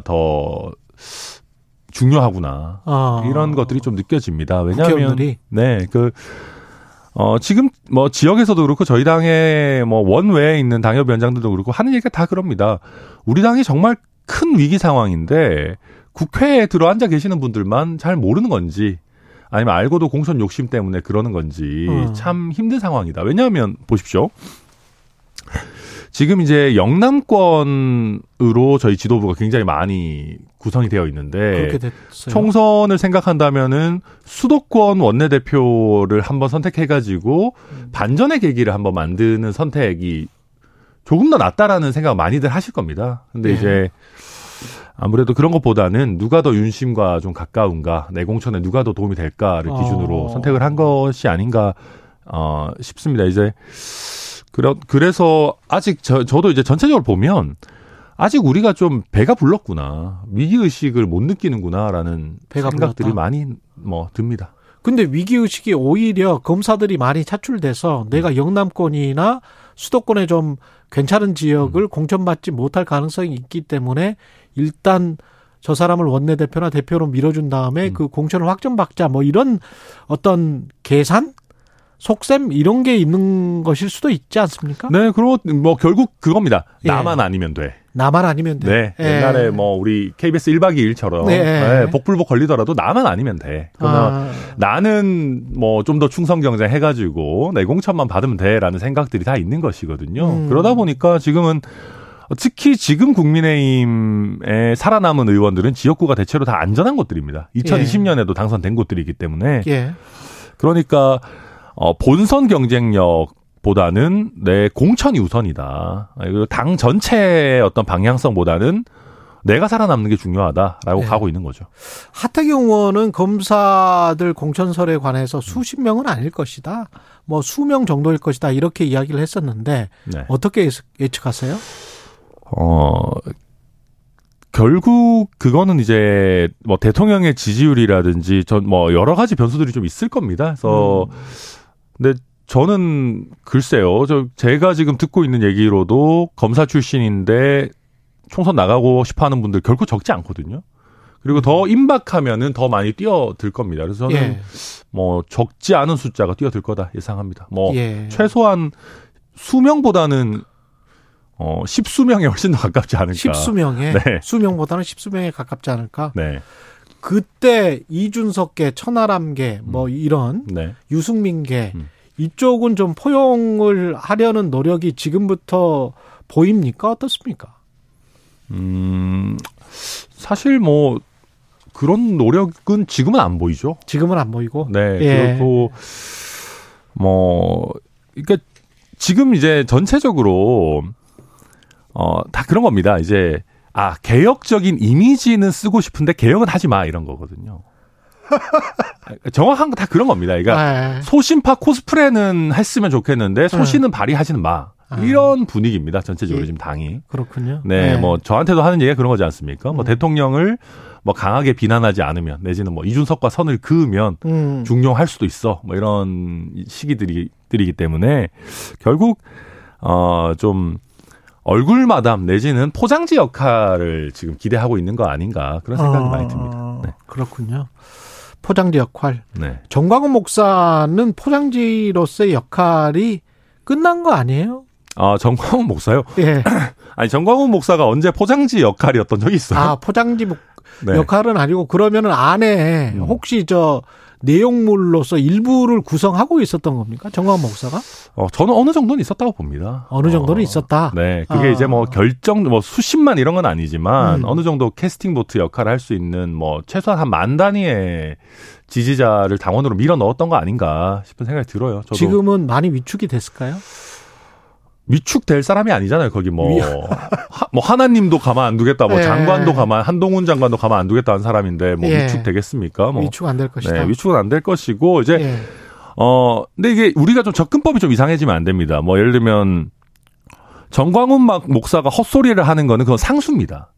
더 중요하구나. 어. 이런 것들이 좀 느껴집니다. 왜냐하면 국회의원들이? 네, 그 어, 지금 뭐 지역에서도 그렇고 저희 당의 뭐 원외에 있는 당협위원장들도 그렇고 하는 얘기가 다 그럽니다. 우리 당이 정말 큰 위기 상황인데 국회에 들어 앉아 계시는 분들만 잘 모르는 건지 아니면 알고도 공천 욕심 때문에 그러는 건지 어. 참 힘든 상황이다. 왜냐하면 보십시오. 지금 이제 영남권으로 저희 지도부가 굉장히 많이 구성이 되어 있는데 그렇게 됐어요. 총선을 생각한다면은 수도권 원내대표를 한번 선택해 가지고 음. 반전의 계기를 한번 만드는 선택이 조금 더 낫다라는 생각 많이들 하실 겁니다. 근데 예. 이제 아무래도 그런 것보다는 누가 더 윤심과 좀 가까운가, 내 공천에 누가 더 도움이 될까를 어. 기준으로 선택을 한 것이 아닌가 어, 싶습니다. 이제 그래, 그래서 아직 저, 저도 이제 전체적으로 보면 아직 우리가 좀 배가 불렀구나 위기 의식을 못 느끼는구나라는 생각들이 불렀다. 많이 뭐 듭니다. 근데 위기의식이 오히려 검사들이 많이 차출돼서 내가 영남권이나 수도권에 좀 괜찮은 지역을 음. 공천받지 못할 가능성이 있기 때문에 일단 저 사람을 원내대표나 대표로 밀어준 다음에 음. 그 공천을 확정받자 뭐 이런 어떤 계산? 속셈? 이런 게 있는 것일 수도 있지 않습니까? 네, 그럼 뭐 결국 그겁니다. 예. 나만 아니면 돼. 나만 아니면 돼. 네, 예. 옛날에 뭐 우리 KBS 1박 2일처럼 네. 복불복 걸리더라도 나만 아니면 돼. 그러면 아, 나는 뭐 좀 더 충성 경쟁 해가지고 내 공천만 받으면 돼라는 생각들이 다 있는 것이거든요. 음. 그러다 보니까 지금은 특히 지금 국민의힘에 살아남은 의원들은 지역구가 대체로 다 안전한 곳들입니다. 2020년에도 당선된 곳들이기 때문에 예. 그러니까 어, 본선 경쟁력 보다는 내 공천이 우선이다. 그리고 당 전체의 어떤 방향성보다는 내가 살아남는 게 중요하다라고 네. 가고 있는 거죠. 하태경 의원은 검사들 공천설에 관해서 수십 명은 아닐 것이다. 뭐 수명 정도일 것이다. 이렇게 이야기를 했었는데 네. 어떻게 예측- 예측하세요? 어, 결국 그거는 이제 뭐 대통령의 지지율이라든지 전 뭐 여러 가지 변수들이 좀 있을 겁니다. 그래서 음. 근데 저는 글쎄요. 저 제가 지금 듣고 있는 얘기로도 검사 출신인데 총선 나가고 싶어 하는 분들 결코 적지 않거든요. 그리고 더 임박하면은 더 많이 뛰어들 겁니다. 그래서 저는 예. 뭐 적지 않은 숫자가 뛰어들 거다 예상합니다. 뭐 예. 최소한 수명보다는 어 십수명에 훨씬 더 가깝지 않을까. 십수명에 네. 수명보다는 십수명에 가깝지 않을까? 네. 그때 이준석계, 천하람계 뭐 이런 네. 유승민계 음. 이쪽은 좀 포용을 하려는 노력이 지금부터 보입니까? 어떻습니까? 음 사실 뭐 그런 노력은 지금은 안 보이죠. 지금은 안 보이고. 네. 예. 그리고 뭐 그러니까 지금 이제 전체적으로 어 다 그런 겁니다. 이제 아 개혁적인 이미지는 쓰고 싶은데 개혁은 하지 마 이런 거거든요. 정확한 거 다 그런 겁니다. 그러니까 아, 소신파 코스프레는 했으면 좋겠는데 소신은 발휘하지는 마. 아. 이런 분위기입니다. 전체적으로 예. 지금 당이. 그렇군요. 네, 뭐 저한테도 하는 얘기가 그런 거지 않습니까? 뭐 음. 대통령을 뭐 강하게 비난하지 않으면 내지는 뭐 이준석과 선을 그으면 음. 중용할 수도 있어. 뭐 이런 시기들이 들이기 때문에 결국 어좀 얼굴 마담 내지는 포장지 역할을 지금 기대하고 있는 거 아닌가 그런 생각이 아, 많이 듭니다. 네. 그렇군요. 포장지 역할. 네. 정광훈 목사는 포장지로서의 역할이 끝난 거 아니에요? 아 정광훈 목사요? 예. 아니 정광훈 목사가 언제 포장지 역할이었던 적이 있어요? 아, 포장지 목- 네. 역할은 아니고 그러면은 안에 음. 혹시 저 내용물로서 일부를 구성하고 있었던 겁니까? 정광훈 목사가? 어, 저는 어느 정도는 있었다고 봅니다. 어느 정도는 어, 있었다. 네. 그게 아. 이제 뭐 결정, 뭐 수십만 이런 건 아니지만 음. 어느 정도 캐스팅 보트 역할을 할 수 있는 뭐 최소한 한 만 단위의 지지자를 당원으로 밀어 넣었던 거 아닌가 싶은 생각이 들어요. 저도 지금은 많이 위축이 됐을까요? 위축될 사람이 아니잖아요. 거기 뭐, 위- 하, 뭐 하나님도 가만 안 두겠다, 뭐 예. 장관도 가만 한동훈 장관도 가만 안 두겠다는 사람인데 뭐 예. 위축 되겠습니까? 뭐 위축 안 될 것이다. 네, 위축은 안 될 것이고 이제 예. 어 근데 이게 우리가 좀 접근법이 좀 이상해지면 안 됩니다. 뭐 예를 들면 정광훈 막 목사가 헛소리를 하는 거는 그건 상수입니다.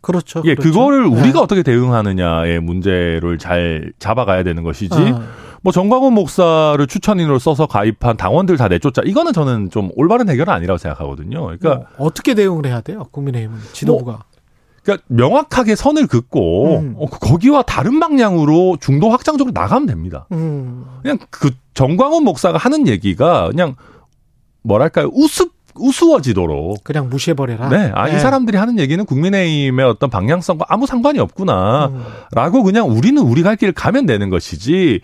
그렇죠. 예, 그렇죠. 그거를 네. 우리가 어떻게 대응하느냐의 문제를 잘 잡아가야 되는 것이지. 어. 뭐 정광훈 목사를 추천인으로 써서 가입한 당원들 다 내쫓자. 이거는 저는 좀 올바른 해결은 아니라고 생각하거든요. 그러니까 뭐 어떻게 대응을 해야 돼요? 국민의힘은 지도부가. 그러니까 명확하게 선을 긋고 음. 어, 거기와 다른 방향으로 중도 확장적으로 나가면 됩니다. 음. 그냥 그 정광훈 목사가 하는 얘기가 그냥 뭐랄까요 우습 우스워지도록 그냥 무시해버려라. 네, 아, 이 네. 사람들이 하는 얘기는 국민의힘의 어떤 방향성과 아무 상관이 없구나. 음. 라고 그냥 우리는 우리 갈 길을 가면 되는 것이지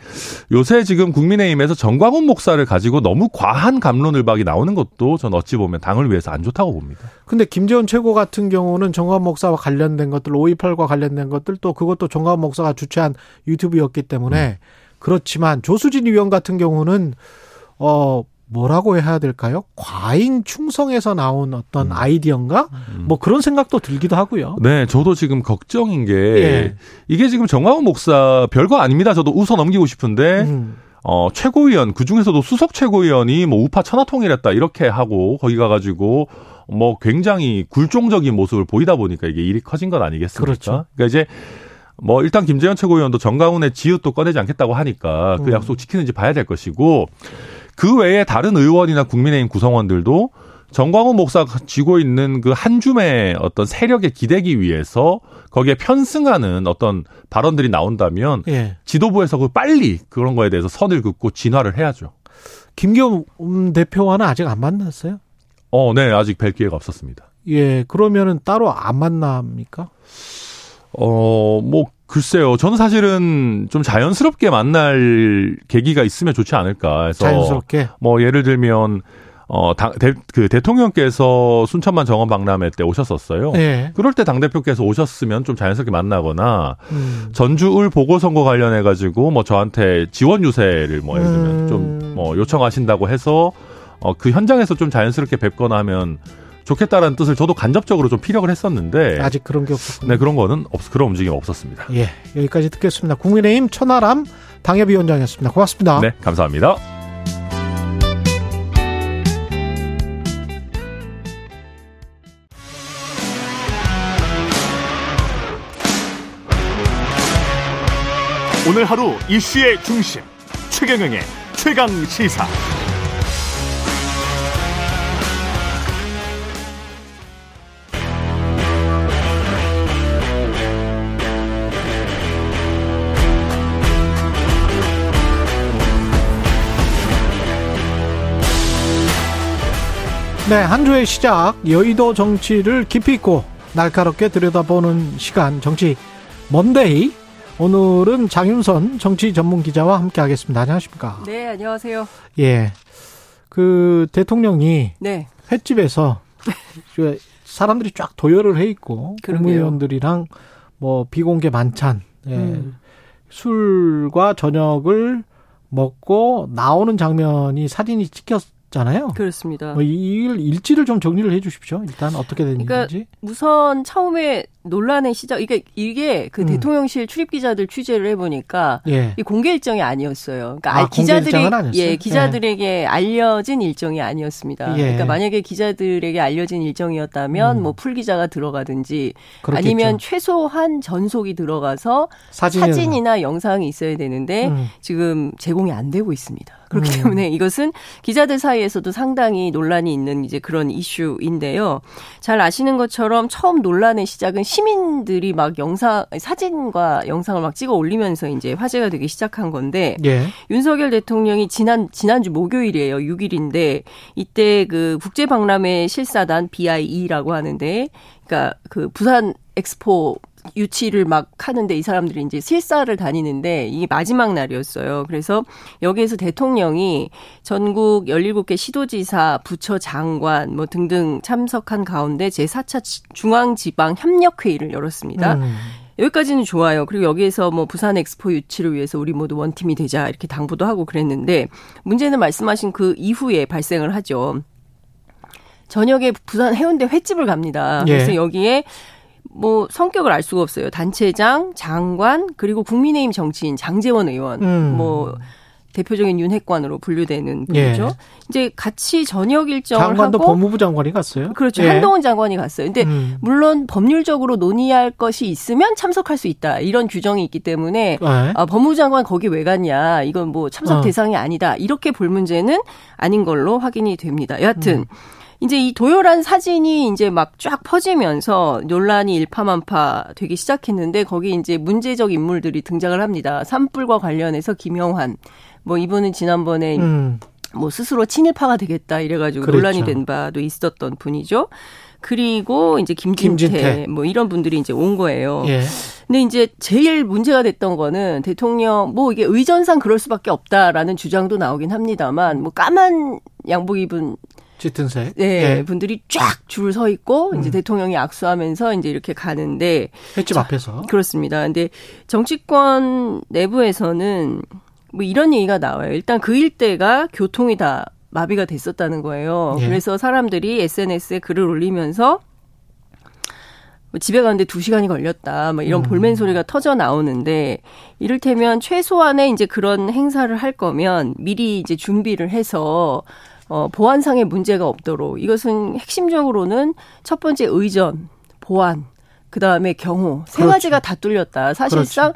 요새 지금 국민의힘에서 정광훈 목사를 가지고 너무 과한 감론을박이 나오는 것도 전 어찌 보면 당을 위해서 안 좋다고 봅니다. 근데 김재원 최고 같은 경우는 정광훈 목사와 관련된 것들, 528과 관련된 것들 또 그것도 정광훈 목사가 주최한 유튜브였기 때문에 그렇지만 조수진 의원 같은 경우는 어 뭐라고 해야 될까요? 과잉 충성에서 나온 어떤 아이디어인가? 뭐 그런 생각도 들기도 하고요. 네, 저도 지금 걱정인 게 예. 이게 지금 정광훈 목사 별거 아닙니다. 저도 웃어 넘기고 싶은데 음. 어, 최고위원, 그 중에서도 수석 최고위원이 뭐 우파 천하통일했다 이렇게 하고 거기 가가지고 뭐 굉장히 굴종적인 모습을 보이다 보니까 이게 일이 커진 것 아니겠습니까? 그렇죠. 그러니까 이제 뭐 일단 김재현 최고위원도 정가훈의 지읒도 꺼내지 않겠다고 하니까 그 음. 약속 지키는지 봐야 될 것이고 그 외에 다른 의원이나 국민의힘 구성원들도 정광훈 목사가 쥐고 있는 그 한 줌의 어떤 세력에 기대기 위해서 거기에 편승하는 어떤 발언들이 나온다면 예. 지도부에서 그 빨리 그런 거에 대해서 선을 긋고 진화를 해야죠. 김기현 대표와는 아직 안 만났어요? 어, 네, 아직 뵐 기회가 없었습니다. 예. 그러면은 따로 안 만납니까? 어, 뭐, 글쎄요. 저는 사실은 좀 자연스럽게 만날 계기가 있으면 좋지 않을까 해서. 자연스럽게. 뭐, 예를 들면, 어, 당, 대, 그 대통령께서 순천만 정원 박람회 때 오셨었어요. 예. 그럴 때 당대표께서 오셨으면 좀 자연스럽게 만나거나, 음. 전주을 보궐선거 관련해가지고, 뭐, 저한테 지원 유세를 뭐, 예를 들면 음. 좀, 뭐, 요청하신다고 해서, 어, 그 현장에서 좀 자연스럽게 뵙거나 하면 좋겠다라는 뜻을 저도 간접적으로 좀 피력을 했었는데, 아직 그런 게 없었군요. 네, 그런 거는 없, 그런 움직임 없었습니다. 예, 여기까지 듣겠습니다. 국민의힘 천하람 당협위원장이었습니다. 고맙습니다. 네, 감사합니다. 오늘 하루 이슈의 중심 최경영의 최강 시사. 네, 한 주의 시작 여의도 정치를 깊이 있고 날카롭게 들여다보는 시간 정치 먼데이 오늘은 장윤선 정치 전문 기자와 함께 하겠습니다. 안녕하십니까? 네, 안녕하세요. 예. 그 대통령이 네. 횟집에서 그 사람들이 쫙 도열을 해 있고 그러게요. 국무위원들이랑 뭐 비공개 만찬 예. 음. 술과 저녁을 먹고 나오는 장면이 사진이 찍혔 잖아요. 그렇습니다. 뭐 이일 일지를 좀 정리를 해 주십시오. 일단 어떻게 된 그러니까 일인지. 우선 처음에 논란의 시작 이게 이게 그 음. 대통령실 출입 기자들 취재를 해 보니까 예. 이 공개 일정이 아니었어요. 그러니까 아, 기자들이 아니었어요? 예, 기자들에게 알려진 일정이 아니었습니다. 예. 그러니까 만약에 기자들에게 알려진 일정이었다면 음. 뭐풀 기자가 들어가든지 그렇겠죠. 아니면 최소한 전속이 들어가서 사진이 사진이나 영상이 있어야 되는데 음. 지금 제공이 안 되고 있습니다. 그렇기 음. 때문에 이것은 기자들 사이에서도 상당히 논란이 있는 이제 그런 이슈인데요. 잘 아시는 것처럼 처음 논란의 시작은 시민들이 막 영상, 사진과 영상을 막 찍어 올리면서 이제 화제가 되기 시작한 건데 예. 윤석열 대통령이 지난 지난주 목요일이에요. 6일인데 이때 그 국제 박람회 실사단 BIE라고 하는데 그러니까 그 부산 엑스포 유치를 막 하는데 이 사람들이 이제 실사를 다니는데 이게 마지막 날이었어요. 그래서 여기에서 대통령이 전국 17개 시도지사, 부처 장관 뭐 등등 참석한 가운데 제4차 중앙지방 협력회의를 열었습니다. 음. 여기까지는 좋아요. 그리고 여기에서 뭐 부산 엑스포 유치를 위해서 우리 모두 원팀이 되자 이렇게 당부도 하고 그랬는데 문제는 말씀하신 그 이후에 발생을 하죠. 저녁에 부산 해운대 횟집을 갑니다. 예. 그래서 여기에 뭐 성격을 알 수가 없어요. 단체장, 장관, 그리고 국민의힘 정치인 장재원 의원, 음. 뭐 대표적인 윤핵관으로 분류되는 분이죠. 예. 이제 같이 저녁 일정을 장관도 하고 법무부 장관이 갔어요. 그렇죠. 예. 한동훈 장관이 갔어요. 근데 음. 물론 법률적으로 논의할 것이 있으면 참석할 수 있다. 이런 규정이 있기 때문에 예. 아, 법무부 장관 거기 왜 갔냐. 이건 뭐 참석 어. 대상이 아니다. 이렇게 볼 문제는 아닌 걸로 확인이 됩니다. 여하튼 음. 이제 이 도열한 사진이 이제 막 쫙 퍼지면서 논란이 일파만파 되기 시작했는데 거기 이제 문제적 인물들이 등장을 합니다. 산불과 관련해서 김영환 뭐 이분은 지난번에 음. 뭐 스스로 친일파가 되겠다 이래가지고 그랬죠. 논란이 된 바도 있었던 분이죠. 그리고 이제 김진태, 김진태. 뭐 이런 분들이 이제 온 거예요. 예. 근데 이제 제일 문제가 됐던 거는 대통령 뭐 이게 의전상 그럴 수밖에 없다라는 주장도 나오긴 합니다만 뭐 까만 양복 입은 짙은색. 네, 예. 분들이 쫙 줄 서 있고 이제 음. 대통령이 악수하면서 이제 이렇게 가는데 횟집 앞에서. 그렇습니다. 근데 정치권 내부에서는 뭐 이런 얘기가 나와요. 일단 그 일대가 교통이 다 마비가 됐었다는 거예요. 예. 그래서 사람들이 SNS에 글을 올리면서 뭐 집에 가는데 두 시간이 걸렸다. 뭐 이런 음. 볼멘 소리가 터져 나오는데 이를테면 최소한의 이제 그런 행사를 할 거면 미리 이제 준비를 해서 어, 보안상의 문제가 없도록 이것은 핵심적으로는 첫 번째 의전, 보안, 그 다음에 경호 세 그렇죠. 가지가 다 뚫렸다. 사실상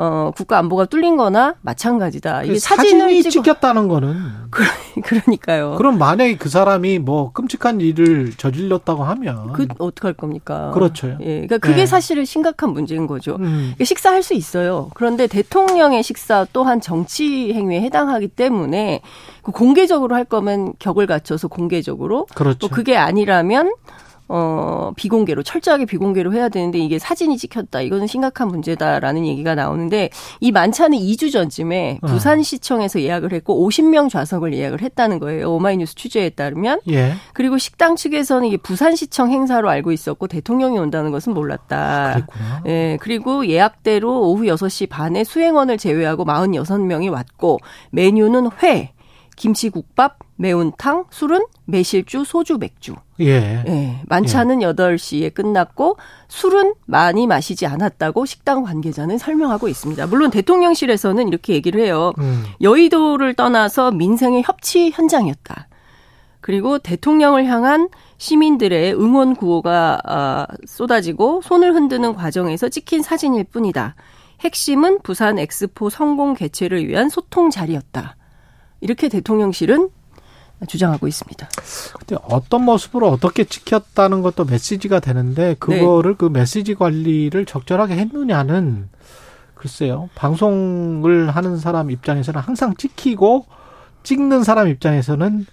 어, 국가 안보가 뚫린 거나 마찬가지다. 이게 사진이 사진을 찍어 찍혔다는 거는 그러니까요. 그럼 만약에 그 사람이 뭐 끔찍한 일을 저질렀다고 하면 그 어떡할 겁니까? 그렇죠. 예. 그러니까 그게 네. 사실은 심각한 문제인 거죠. 음. 이게 식사할 수 있어요. 그런데 대통령의 식사 또한 정치 행위에 해당하기 때문에 그 공개적으로 할 거면 격을 갖춰서 공개적으로 그렇죠. 또 그게 아니라면 어 비공개로 철저하게 비공개로 해야 되는데 이게 사진이 찍혔다. 이거는 심각한 문제다라는 얘기가 나오는데 이 만찬은 2주 전쯤에 어. 부산시청에서 예약을 했고 50명 좌석을 예약을 했다는 거예요. 오마이뉴스 취재에 따르면 예. 그리고 식당 측에서는 이게 부산시청 행사로 알고 있었고 대통령이 온다는 것은 몰랐다. 그랬구나. 예, 그리고 예약대로 오후 6시 반에 수행원을 제외하고 46명이 왔고 메뉴는 회, 김치국밥, 매운탕, 술은 매실주, 소주, 맥주. 예. 예, 만찬은 8시에 끝났고 술은 많이 마시지 않았다고 식당 관계자는 설명하고 있습니다. 물론 대통령실에서는 이렇게 얘기를 해요. 음. 여의도를 떠나서 민생의 협치 현장이었다. 그리고 대통령을 향한 시민들의 응원 구호가 아, 쏟아지고 손을 흔드는 과정에서 찍힌 사진일 뿐이다. 핵심은 부산 엑스포 성공 개최를 위한 소통 자리였다. 이렇게 대통령실은 주장하고 있습니다. 근데 어떤 모습으로 어떻게 찍혔다는 것도 메시지가 되는데 그거를 그 메시지 관리를 적절하게 했느냐는 글쎄요. 방송을 하는 사람 입장에서는 항상 찍히고 찍는 사람 입장에서는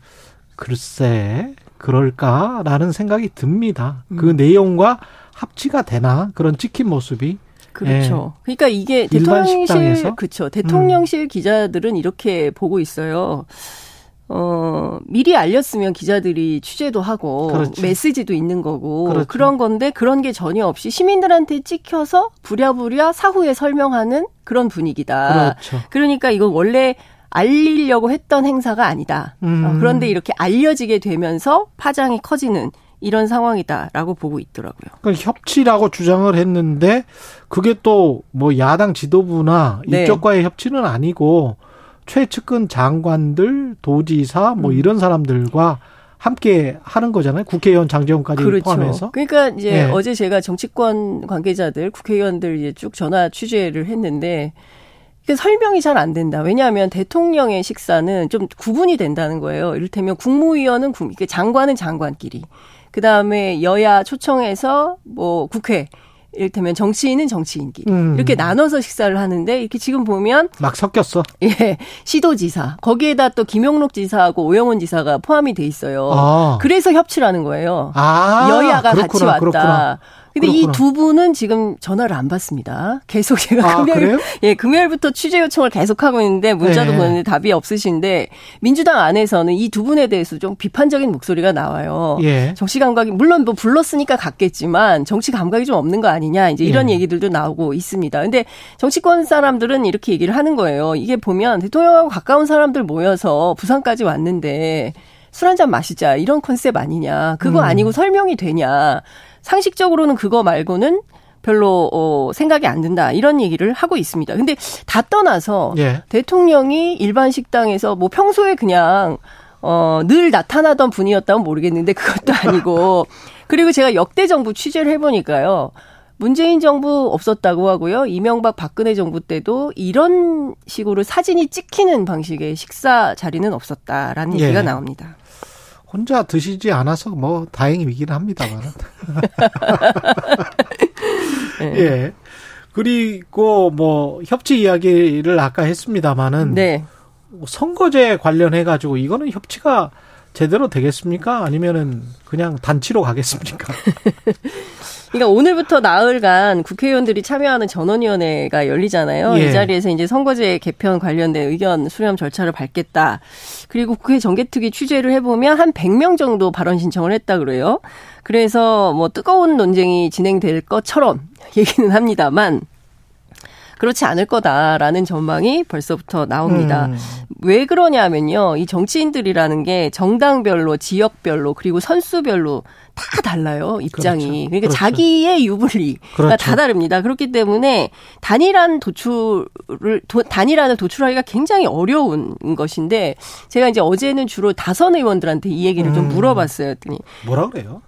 글쎄 그럴까라는 생각이 듭니다. 그 음. 내용과 합치가 되나 그런 찍힌 모습이 그렇죠. 그러니까 이게 예. 대통령실? 음. 그렇죠. 대통령실 기자들은 이렇게 보고 있어요. 어, 미리 알렸으면 기자들이 취재도 하고 그렇죠. 메시지도 있는 거고 그렇죠. 그런 건데 그런 게 전혀 없이 시민들한테 찍혀서 부랴부랴 사후에 설명하는 그런 분위기다. 그렇죠. 그러니까 이건 원래 알리려고 했던 행사가 아니다. 음. 어, 그런데 이렇게 알려지게 되면서 파장이 커지는 이런 상황이다라고 보고 있더라고요. 그러니까 협치라고 주장을 했는데 그게 또 뭐 야당 지도부나 네. 이쪽과의 협치는 아니고 최측근 장관들, 도지사 뭐 음. 이런 사람들과 함께 하는 거잖아요. 국회의원 장재원까지 그렇죠. 포함해서. 그러니까 이제 예. 어제 제가 정치권 관계자들, 국회의원들 이제 쭉 전화 취재를 했는데 그 설명이 잘 안 된다. 왜냐하면 대통령의 식사는 좀 구분이 된다는 거예요. 이를테면 국무위원은 국, 장관은 장관끼리, 그 다음에 여야 초청해서 뭐 국회, 이를테면 정치인은 정치인끼리 음. 이렇게 나눠서 식사를 하는데 이렇게 지금 보면 막 섞였어. 예 시도지사 거기에다 또 김용록 지사하고 오영훈 지사가 포함이 돼 있어요. 아. 그래서 협치라는 거예요. 아, 여야가 같이 그렇구나, 왔다. 그렇구나. 근데 이. 두 분은 지금 전화를 안 받습니다. 계속 제가 아, 금요일, 그래요? 예, 금요일부터 취재 요청을 계속 하고 있는데 문자도 네. 보냈는데 답이 없으신데 민주당 안에서는 이 두 분에 대해서 좀 비판적인 목소리가 나와요. 예. 정치 감각이 물론 뭐 불렀으니까 갔겠지만 정치 감각이 좀 없는 거 아니냐 이제 이런 예. 얘기들도 나오고 있습니다. 근데 정치권 사람들은 이렇게 얘기를 하는 거예요. 이게 보면 대통령하고 가까운 사람들 모여서 부산까지 왔는데 술 한 잔 마시자 이런 컨셉 아니냐. 그거 음. 아니고 설명이 되냐. 상식적으로는 그거 말고는 별로 어, 생각이 안 든다 이런 얘기를 하고 있습니다. 근데 다 떠나서 예. 대통령이 일반 식당에서 뭐 평소에 그냥 어, 늘 나타나던 분이었다면 모르겠는데 그것도 아니고 그리고 제가 역대 정부 취재를 해보니까요. 문재인 정부 없었다고 하고요. 이명박 박근혜 정부 때도 이런 식으로 사진이 찍히는 방식의 식사 자리는 없었다라는 예. 얘기가 나옵니다. 혼자 드시지 않아서 뭐 다행이긴 합니다만. 네. 예. 그리고 뭐 협치 이야기를 아까 했습니다마는 네. 선거제 관련해 가지고 이거는 협치가 제대로 되겠습니까? 아니면은 그냥 단치로 가겠습니까? 그러니까 오늘부터 나흘간 국회의원들이 참여하는 전원위원회가 열리잖아요. 예. 이 자리에서 이제 선거제 개편 관련된 의견 수렴 절차를 밟겠다. 그리고 국회 정개특위 취재를 해보면 한 100명 정도 발언 신청을 했다 그래요. 그래서 뭐 뜨거운 논쟁이 진행될 것처럼 얘기는 합니다만 그렇지 않을 거다라는 전망이 벌써부터 나옵니다. 음. 왜 그러냐면요. 이 정치인들이라는 게 정당별로, 지역별로, 그리고 선수별로 다 달라요. 입장이. 그렇죠. 그러니까 그렇죠. 자기의 유불리가 그렇죠. 다 다릅니다. 그렇기 때문에 단일한 도출을, 도- 단일한을 도출하기가 굉장히 어려운 것인데 제가 이제 어제는 주로 다선 의원들한테 이 얘기를 좀 음. 물어봤어요. 했더니 뭐라 그래요?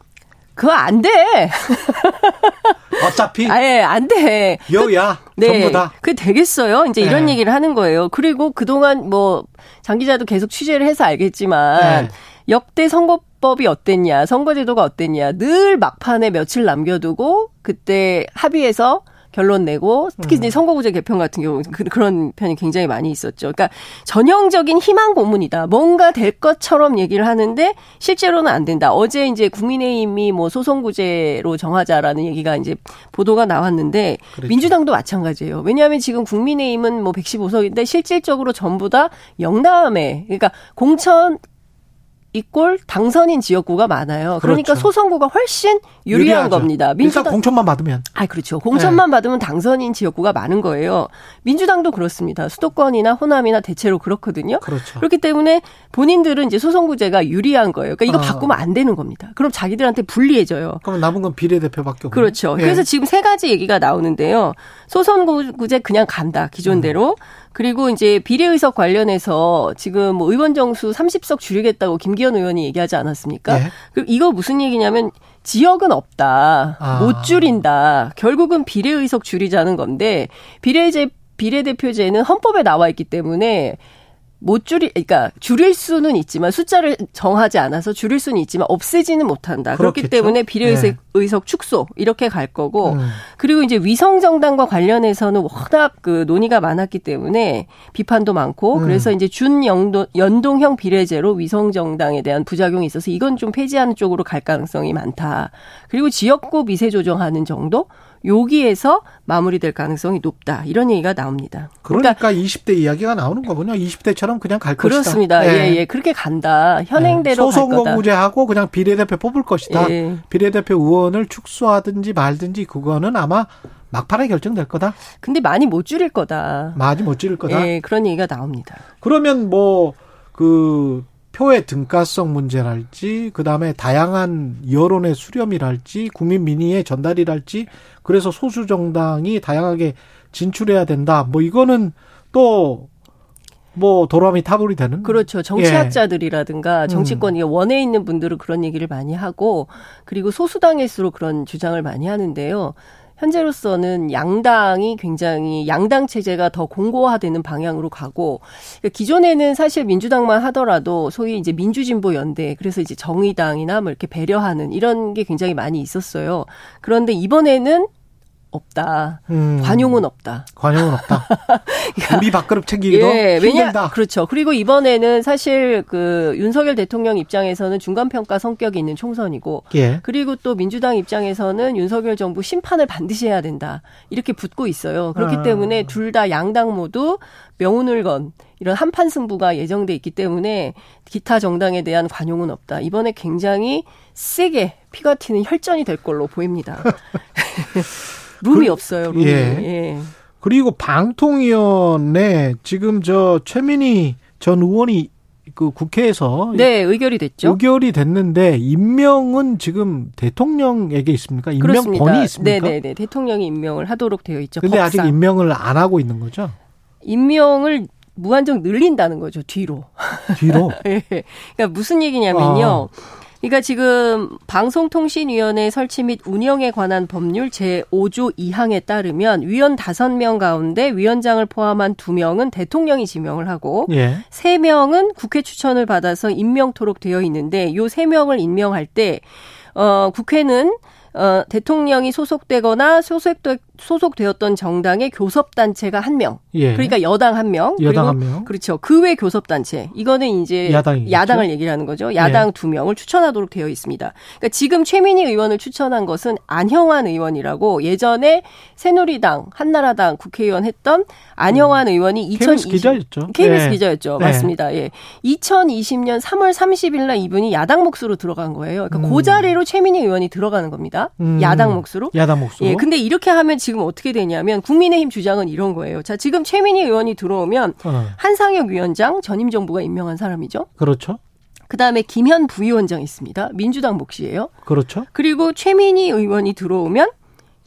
그거 안 돼. 어차피 아예 안 돼. 여야 네. 전부 다 그게 되겠어요? 이제 이런 네. 얘기를 하는 거예요. 그리고 그동안 뭐, 장 기자도 계속 취재를 해서 알겠지만, 네. 역대 선거 법이 어땠냐, 선거제도가 어땠냐, 늘 막판에 며칠 남겨두고, 그때 합의해서 결론 내고, 특히 음. 이제 선거구제 개편 같은 경우, 그, 그런 편이 굉장히 많이 있었죠. 그러니까 전형적인 희망 고문이다. 뭔가 될 것처럼 얘기를 하는데, 실제로는 안 된다. 어제 이제 국민의힘이 뭐 소송구제로 정하자라는 얘기가 이제 보도가 나왔는데, 그렇죠. 민주당도 마찬가지예요. 왜냐하면 지금 국민의힘은 뭐 115석인데 실질적으로 전부 다 영남에 그러니까 공천 이꼴 당선인 지역구가 많아요. 그러니까 그렇죠. 소선구가 훨씬 유리한 유리하죠. 겁니다. 일단 민주당 공천만 받으면 아, 그렇죠. 네. 공천만 받으면 당선인 지역구가 많은 거예요. 민주당도 그렇습니다. 수도권이나 호남이나 대체로 그렇거든요. 그렇죠. 그렇기 때문에 본인들은 이제 소선구제가 유리한 거예요. 그러니까 이거 아. 바꾸면 안 되는 겁니다. 그럼 자기들한테 불리해져요. 그럼 남은 건 비례대표밖에 없고 그렇죠. 예. 그래서 지금 세 가지 얘기가 나오는데요. 소선구제 그냥 간다. 기존대로. 그리고 이제 비례의석 관련해서 지금 뭐 의원 정수 30석 줄이겠다고 김기현 의원이 얘기하지 않았습니까? 예. 그 이거 무슨 얘기냐면 지역은 없다. 아. 못 줄인다. 결국은 비례의석 줄이자는 건데 비례제 비례대표제는 헌법에 나와 있기 때문에 못 줄이 그러니까 줄일 수는 있지만 숫자를 정하지 않아서 줄일 수는 있지만 없애지는 못한다. 그렇기 그렇겠죠. 때문에 비례의석 네. 의석 축소 이렇게 갈 거고 음. 그리고 이제 위성 정당과 관련해서는 워낙 그 논의가 많았기 때문에 비판도 많고 음. 그래서 이제 준연동 연동형 비례제로 위성 정당에 대한 부작용이 있어서 이건 좀 폐지하는 쪽으로 갈 가능성이 많다. 그리고 지역구 미세 조정하는 정도 여기에서 마무리될 가능성이 높다. 이런 얘기가 나옵니다. 그러니까, 20대 이야기가 나오는 거군요. 20대처럼 그냥 갈 것이다. 그렇습니다. 예, 예. 그렇게 간다. 현행대로 갈 거다. 소송 공무제하고 그냥 비례대표 뽑을 것이다. 예. 비례대표 의원을 축소하든지 말든지 그거는 아마 막판에 결정될 거다. 근데 많이 못 줄일 거다. 많이 못 지를 거다. 예, 그런 얘기가 나옵니다. 그러면 뭐그 표의 등가성 문제랄지 그다음에 다양한 여론의 수렴이랄지 국민 민의의 전달이랄지 그래서 소수 정당이 다양하게 진출해야 된다. 뭐 이거는 또뭐 도람이 타불이 되는 그렇죠. 예. 정치학자들이라든가 정치권이 원에 있는 분들은 그런 얘기를 많이 하고 그리고 소수당일수록 그런 주장을 많이 하는데요. 현재로서는 양당이 굉장히 양당 체제가 더 공고화되는 방향으로 가고 그러니까 기존에는 사실 민주당만 하더라도 소위 이제 민주진보 연대 그래서 이제 정의당이나 뭐 이렇게 배려하는 이런 게 굉장히 많이 있었어요. 그런데 이번에는 없다. 음. 관용은 없다. 관용은 없다. 우리 밥그릇 챙기기도 예, 왜냐. 그렇죠. 그리고 이번에는 사실 그 윤석열 대통령 입장에서는 중간 평가 성격이 있는 총선이고 예. 그리고 또 민주당 입장에서는 윤석열 정부 심판을 반드시 해야 된다. 이렇게 붙고 있어요. 그렇기 아. 때문에 둘 다 양당 모두 명운을 건 이런 한판 승부가 예정돼 있기 때문에 기타 정당에 대한 관용은 없다. 이번에 굉장히 세게 피가 튀는 혈전이 될 걸로 보입니다. 룸이 그- 없어요. 룸이. 예. 예. 그리고 방통위원회 지금 저 최민희 전 의원이 그 국회에서 네, 의결이 됐죠. 의결이 됐는데 임명은 지금 대통령에게 있습니까? 임명권이 그렇습니다. 있습니까? 네네네. 대통령이 임명을 하도록 되어 있죠. 근데 아직. 임명을 안 하고 있는 거죠? 임명을 무한정 늘린다는 거죠. 뒤로. 뒤로. 예. 그러니까 무슨 얘기냐면요. 그러니까 지금 방송통신위원회 설치 및 운영에 관한 법률 제5조 2항에 따르면 위원 5명 가운데 위원장을 포함한 2명은 대통령이 지명을 하고 예. 세명은 국회 추천을 받아서 임명토록 되어 있는데 요 세명을 임명할 때 어, 국회는 어, 대통령이 소속되거나 소속되, 소속되었던 정당의 교섭단체가 한 명. 예. 그러니까 여당 한 명. 여당 한 명. 그렇죠. 그 외 교섭단체. 이거는 이제 야당이겠죠? 야당을 얘기하는 거죠. 야당 두 명을 추천하도록 되어 있습니다. 그러니까 지금 최민희 의원을 추천한 것은 안형환 의원이라고 예전에 새누리당, 한나라당 국회의원 했던 안형환 의원이 KBS 2020 기자였죠. KBS 예. 기자였죠. 네. 맞습니다. 예. 2020년 3월 30일 날 이분이 야당 몫으로 들어간 거예요. 그러니까 음. 그 자리로 최민희 의원이 들어가는 겁니다. 음. 야당 몫으로. 야당 목소리. 예, 근데 이렇게 하면 지금 어떻게 되냐면 국민의힘 주장은 이런 거예요. 자, 지금 최민희 의원이 들어오면 어, 한상혁 위원장 전임 정부가 임명한 사람이죠. 그렇죠. 그다음에 김현 부위원장 있습니다. 민주당 몫이에요. 그렇죠. 그리고 최민희 의원이 들어오면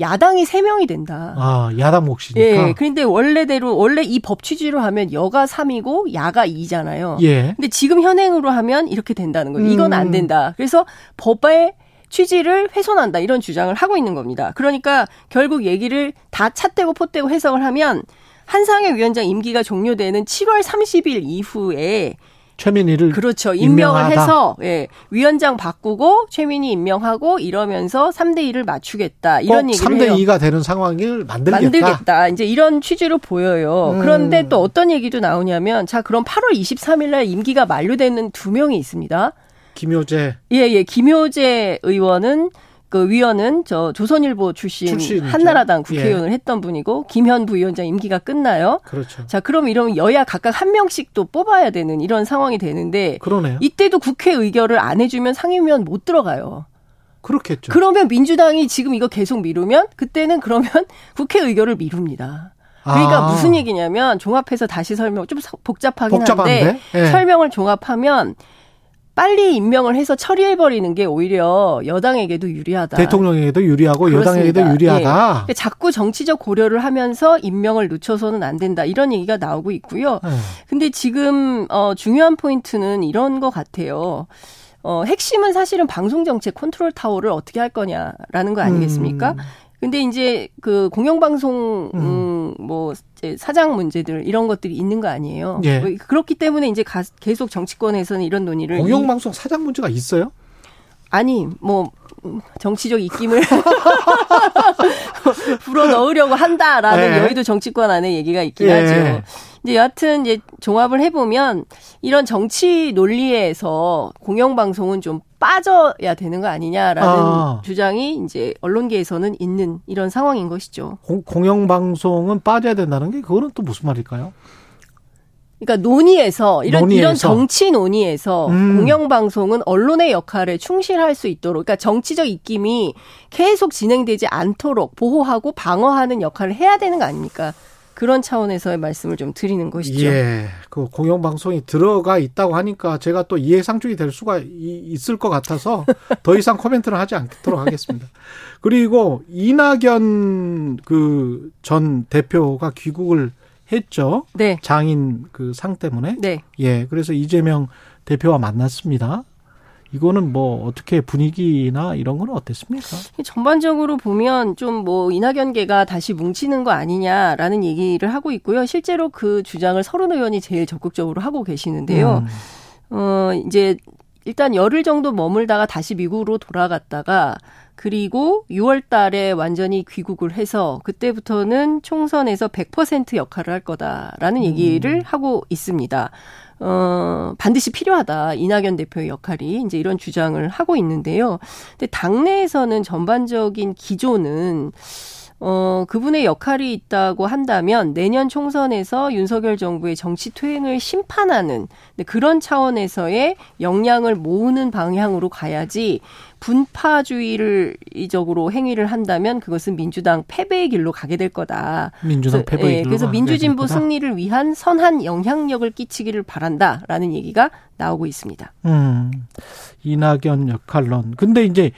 야당이 세명이 된다. 아, 야당 몫이니까. 예. 그런데 원래대로 원래 이 법 취지로 하면 여가 3이고 야가 2잖아요. 예. 근데 지금 현행으로 하면 이렇게 된다는 거예요. 이건 음. 안 된다. 그래서 법의 취지를 훼손한다 이런 주장을 하고 있는 겁니다. 그러니까 결국 얘기를 다 찻대고 포대고 해석을 하면 한상혁 위원장 임기가 종료되는 7월 30일 이후에 최민희를 그렇죠. 임명을 임명하다. 해서 예, 위원장 바꾸고 최민희 임명하고 이러면서 3대 2를 맞추겠다. 이런 꼭 얘기를 3대 해요. 2가 되는 상황을 만들겠다. 만들겠다. 이제 이런 취지로 보여요. 음. 그런데 또 어떤 얘기도 나오냐면 자, 그럼 8월 23일 날 임기가 만료되는 두 명이 있습니다. 김효재 예, 예. 김효재 의원은 그 위원은 저 조선일보 출신 출신이죠. 한나라당 예. 국회의원을 했던 분이고 김현 부위원장 임기가 끝나요. 그렇죠. 자, 그럼 이러면 여야 각각 한 명씩 또 뽑아야 되는 이런 상황이 되는데 그러네요. 이때도 국회 의결을 안 해주면 상임위원 못 들어가요. 그렇겠죠. 그러면 민주당이 지금 이거 계속 미루면 그때는 그러면 국회 의결을 미룹니다. 그러니까 아. 무슨 얘기냐면 종합해서 다시 설명 좀 서- 복잡하긴 복잡한데? 한데 예. 설명을 종합하면 빨리 임명을 해서 처리해 버리는 게 오히려 여당에게도 유리하다. 대통령에게도 유리하고 그렇습니다. 여당에게도 예. 유리하다. 그러니까 자꾸 정치적 고려를 하면서 임명을 늦춰서는 안 된다. 이런 얘기가 나오고 있고요. 예. 근데 지금 어 중요한 포인트는 이런 것 같아요. 어 핵심은 사실은 방송 정책 컨트롤 타워를 어떻게 할 거냐라는 거 아니겠습니까? 음. 근데 이제 그 공영방송 음 뭐 사장 문제들 이런 것들이 있는 거 아니에요. 예. 뭐 그렇기 때문에 이제 가- 계속 정치권에서는 이런 논의를 이- 공영방송 사장 문제가 있어요? 아니 뭐 음, 정치적 입김을 불어 넣으려고 한다라는 예. 여의도 정치권 안에 얘기가 있긴 예. 하죠. 이제 여하튼 이제 종합을 해보면 이런 정치 논리에서 공영방송은 좀 빠져야 되는 거 아니냐라는 아. 주장이 이제 언론계에서는 있는 이런 상황인 것이죠. 공, 공영방송은 빠져야 된다는 게 그거는 또 무슨 말일까요? 그러니까 논의에서 이런 논의에서. 이런 정치 논의에서 음. 공영 방송은 언론의 역할에 충실할 수 있도록 그러니까 정치적 입김이 계속 진행되지 않도록 보호하고 방어하는 역할을 해야 되는 거 아닙니까? 그런 차원에서의 말씀을 좀 드리는 것이죠. 예. 그 공영방송이 들어가 있다고 하니까 제가 또 이해상충이 될 수가 이- 있을 것 같아서 더 이상 코멘트를 하지 않도록 하겠습니다. 그리고 이낙연 그 전 대표가 귀국을 했죠. 네. 장인 그 상 때문에. 네. 예. 그래서 이재명 대표와 만났습니다. 이거는 뭐 어떻게 분위기나 이런 건 어땠습니까? 전반적으로 보면 좀 뭐 이낙연계가 다시 뭉치는 거 아니냐라는 얘기를 하고 있고요. 실제로 그 주장을 서른 의원이 제일 적극적으로 하고 계시는데요. 음. 어, 이제 일단 열흘 정도 머물다가 다시 미국으로 돌아갔다가 그리고 6월 달에 완전히 귀국을 해서 그때부터는 총선에서 100% 역할을 할 거다라는 얘기를 음. 하고 있습니다. 어, 반드시 필요하다. 이낙연 대표의 역할이 이제 이런 주장을 하고 있는데요. 근데 당내에서는 전반적인 기조는 어, 그분의 역할이 있다고 한다면 내년 총선에서 윤석열 정부의 정치 퇴행을 심판하는 네, 그런 차원에서의 역량을 모으는 방향으로 가야지 분파주의를 이적으로 행위를 한다면 그것은 민주당 패배의 길로 가게 될 거다. 민주당 패배의 예, 길로 그래서 민주진보. 승리를 위한 선한 영향력을 끼치기를 바란다라는 얘기가 나오고 있습니다. 음, 이낙연 역할론. 근데 이제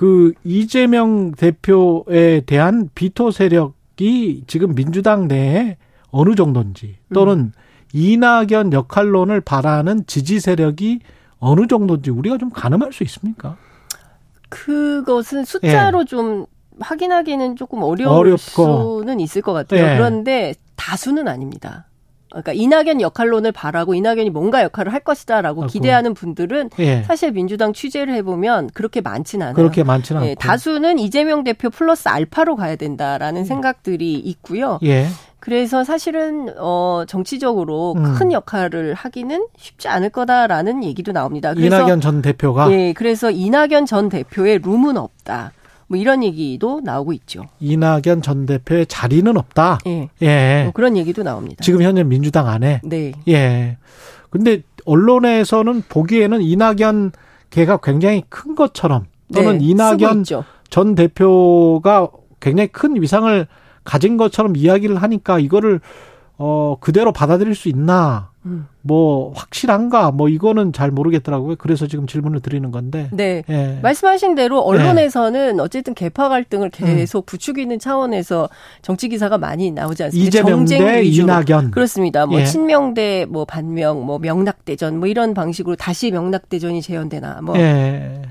그 이재명 대표에 대한 비토 세력이 지금 민주당 내에 어느 정도인지 또는 이낙연 역할론을 바라는 지지 세력이 어느 정도인지 우리가 좀 가늠할 수 있습니까? 그것은 숫자로 좀 확인하기는 조금 어려울 예. 어렵고. 수는 있을 것 같아요. 예. 그런데 다수는 아닙니다. 그러니까 이낙연 역할론을 바라고 이낙연이 뭔가 역할을 할 것이다라고 아이고. 기대하는 분들은 예. 사실 민주당 취재를 해보면 그렇게 많지는 않아요. 그렇게 많지는 예, 않고. 다수는 이재명 대표 플러스 알파로 가야 된다라는 생각들이 있고요. 예. 그래서 사실은 어 정치적으로 음. 큰 역할을 하기는 쉽지 않을 거다라는 얘기도 나옵니다. 그래서 이낙연 전 대표가 예, 그래서 이낙연 전 대표의 룸은 없다. 뭐 이런 얘기도 나오고 있죠. 이낙연 전 대표의 자리는 없다. 예. 예. 뭐 그런 얘기도 나옵니다. 지금 현재 민주당 안에 네. 예. 근데 언론에서는 보기에는 이낙연 개가 굉장히 큰 것처럼 또는 네, 이낙연. 전 대표가 굉장히 큰 위상을 가진 것처럼 이야기를 하니까 이거를 어 그대로 받아들일 수 있나 음. 뭐 확실한가 뭐 이거는 잘 모르겠더라고요. 그래서 지금 질문을 드리는 건데. 네. 예. 말씀하신 대로 언론에서는 어쨌든 개파 갈등을 계속 부추기는 차원에서 정치 기사가 많이 나오지 않습니까? 이재명 대. 이낙연. 그렇습니다. 뭐 예. 친명 대뭐 반명, 뭐 명락대전 뭐 이런 방식으로 다시 명락대전이 재현되나 뭐 예.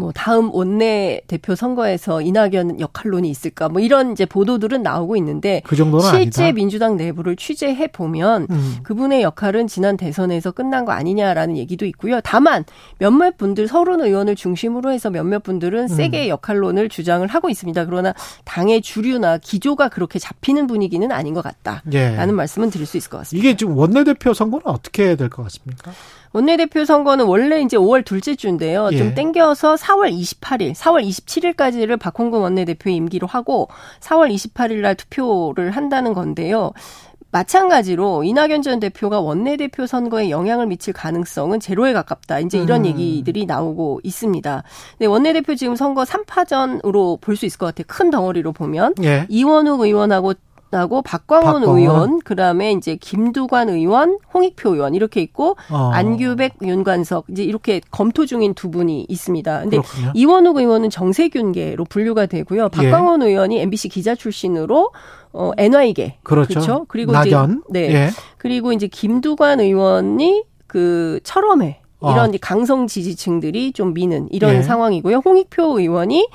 뭐 다음 원내 대표 선거에서 이낙연 역할론이 있을까 뭐 이런 이제 보도들은 나오고 있는데 그 정도는 실제 아니다. 민주당 내부를 취재해 보면 음. 그분의 역할은 지난 대선에서 끝난 거 아니냐라는 얘기도 있고요. 다만 몇몇 분들 서른 의원을 중심으로 해서 몇몇 분들은 음. 세게 역할론을 주장을 하고 있습니다. 그러나 당의 주류나 기조가 그렇게 잡히는 분위기는 아닌 것 같다라는 예. 말씀은 드릴 수 있을 것 같습니다. 이게 지금 원내 대표 선거는 어떻게 될 것 같습니까? 원내대표 선거는 원래 이제 5월 둘째 주인데요. 예. 좀 땡겨서 4월 28일, 4월 27일까지를 박홍근 원내대표의 임기로 하고 4월 28일 날 투표를 한다는 건데요. 마찬가지로 이낙연 전 대표가 원내대표 선거에 영향을 미칠 가능성은 제로에 가깝다. 이제 이런 음. 얘기들이 나오고 있습니다. 네, 원내대표 지금 선거 3파전으로 볼 수 있을 것 같아요. 큰 덩어리로 보면. 예. 이원욱 의원하고 박광원, 박광원. 의원, 그다음에 이제 김두관 의원, 홍익표 의원 이렇게 있고 어. 안규백, 윤관석 이제 이렇게 검토 중인 두 분이 있습니다. 근데 그렇군요. 이원욱 의원은 정세균계로 분류가 되고요. 박광원 의원이 MBC 기자 출신으로 어 NY계 그렇죠. 그리고 낙연. 이제 네. 예. 그리고 이제 김두관 의원이 그 철험회 이런 아. 이제 강성 지지층들이 좀 미는 이런 예. 상황이고요. 홍익표 의원이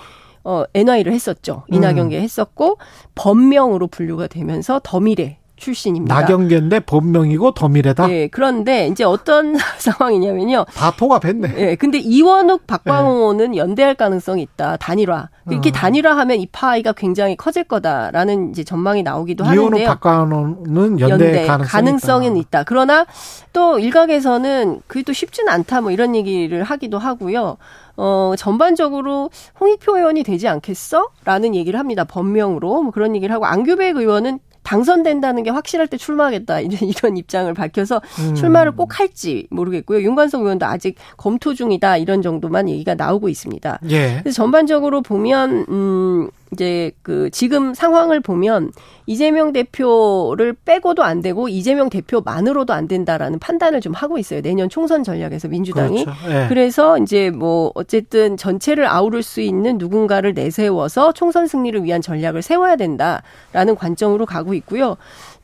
어 NI를 했었죠. 음. 이낙연계 했었고 법명으로 분류가 되면서 더미래 출신입니다. 나경계인데 본명이고 더미래다. 예, 그런데 이제 어떤 상황이냐면요. 다 포갑했네. 예, 근데 이원욱, 박광호는 연대할 가능성이 있다. 단일화. 이렇게 어. 단일화하면 이 파이가 굉장히 커질 거다라는 이제 전망이 나오기도 이혼우 하는데요. 박관호는 연대, 가능성이 가능성은 있다. 있다. 그러나 또 일각에서는 그게 또 쉽지는 않다. 뭐 이런 얘기를 하기도 하고요. 어, 전반적으로 홍익표 의원이 되지 않겠어? 라는 얘기를 합니다. 법명으로. 뭐 그런 얘기를 하고 안규백 의원은 당선된다는 게 확실할 때 출마하겠다. 이런, 입장을 밝혀서 음. 출마를 꼭 할지 모르겠고요. 윤관석 의원도 아직 검토 중이다. 이런 정도만 얘기가 나오고 있습니다. 예. 그래서 전반적으로 보면 음 이제 그 지금 상황을 보면 이재명 대표를 빼고도 안 되고 이재명 대표만으로도 안 된다라는 판단을 좀 하고 있어요. 내년 총선 전략에서 민주당이. 그렇죠. 예. 그래서 이제 뭐 어쨌든 전체를 아우를 수 있는 누군가를 내세워서 총선 승리를 위한 전략을 세워야 된다라는 관점으로 가고 있고요.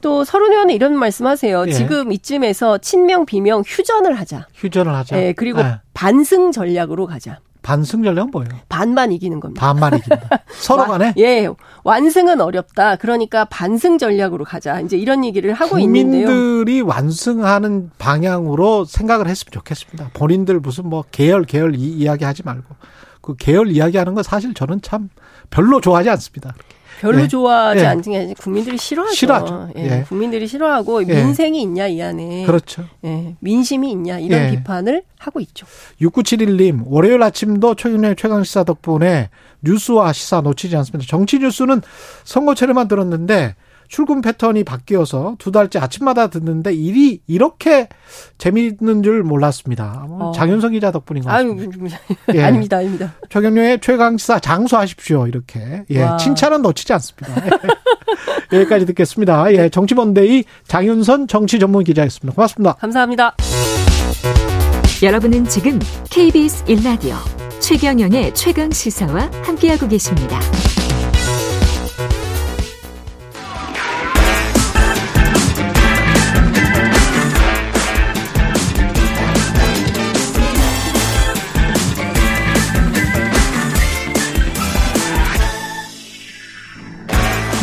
또 서른 의원은 이런 말씀하세요. 예. 지금 이쯤에서 친명 비명 휴전을 하자. 휴전을 하자. 예, 그리고 예. 반승 전략으로 가자. 반승 전략은 뭐예요? 반만 이기는 겁니다. 반만 이긴다. 서로 간에 예, 완승은 어렵다. 그러니까 반승 전략으로 가자. 이제 이런 얘기를 하고 있는데요. 국민들이 완승하는 방향으로 생각을 했으면 좋겠습니다. 본인들 무슨 뭐 계열 계열 이, 이야기 하지 말고 그 계열 이야기하는 거 사실 저는 참 별로 좋아하지 않습니다. 별로 예. 좋아하지 예. 않는 국민들이 싫어하죠. 싫어하죠. 예. 예. 국민들이 싫어하고 예. 민생이 있냐 이 안에. 그렇죠. 예. 민심이 있냐 이런 예. 비판을 하고 있죠. 6971님, 월요일 아침도 최근의 최강 시사 덕분에 뉴스와 시사 놓치지 않습니다. 정치 뉴스는 선거철에만 들었는데 출근 패턴이 바뀌어서 두 달째 아침마다 듣는데 일이 이렇게 재미있는 줄 몰랐습니다. 뭐 어. 장윤성 기자 덕분인 것 아유, 같습니다. 예. 아닙니다, 아닙니다. 최경영의 최강시사 장수하십시오. 이렇게. 예. 와. 칭찬은 놓치지 않습니다. 여기까지 듣겠습니다. 예. 정치본데이 장윤선 정치 전문 기자였습니다. 고맙습니다. 감사합니다. 여러분은 지금 KBS 1라디오 최경영의 최강 시사와 함께하고 계십니다.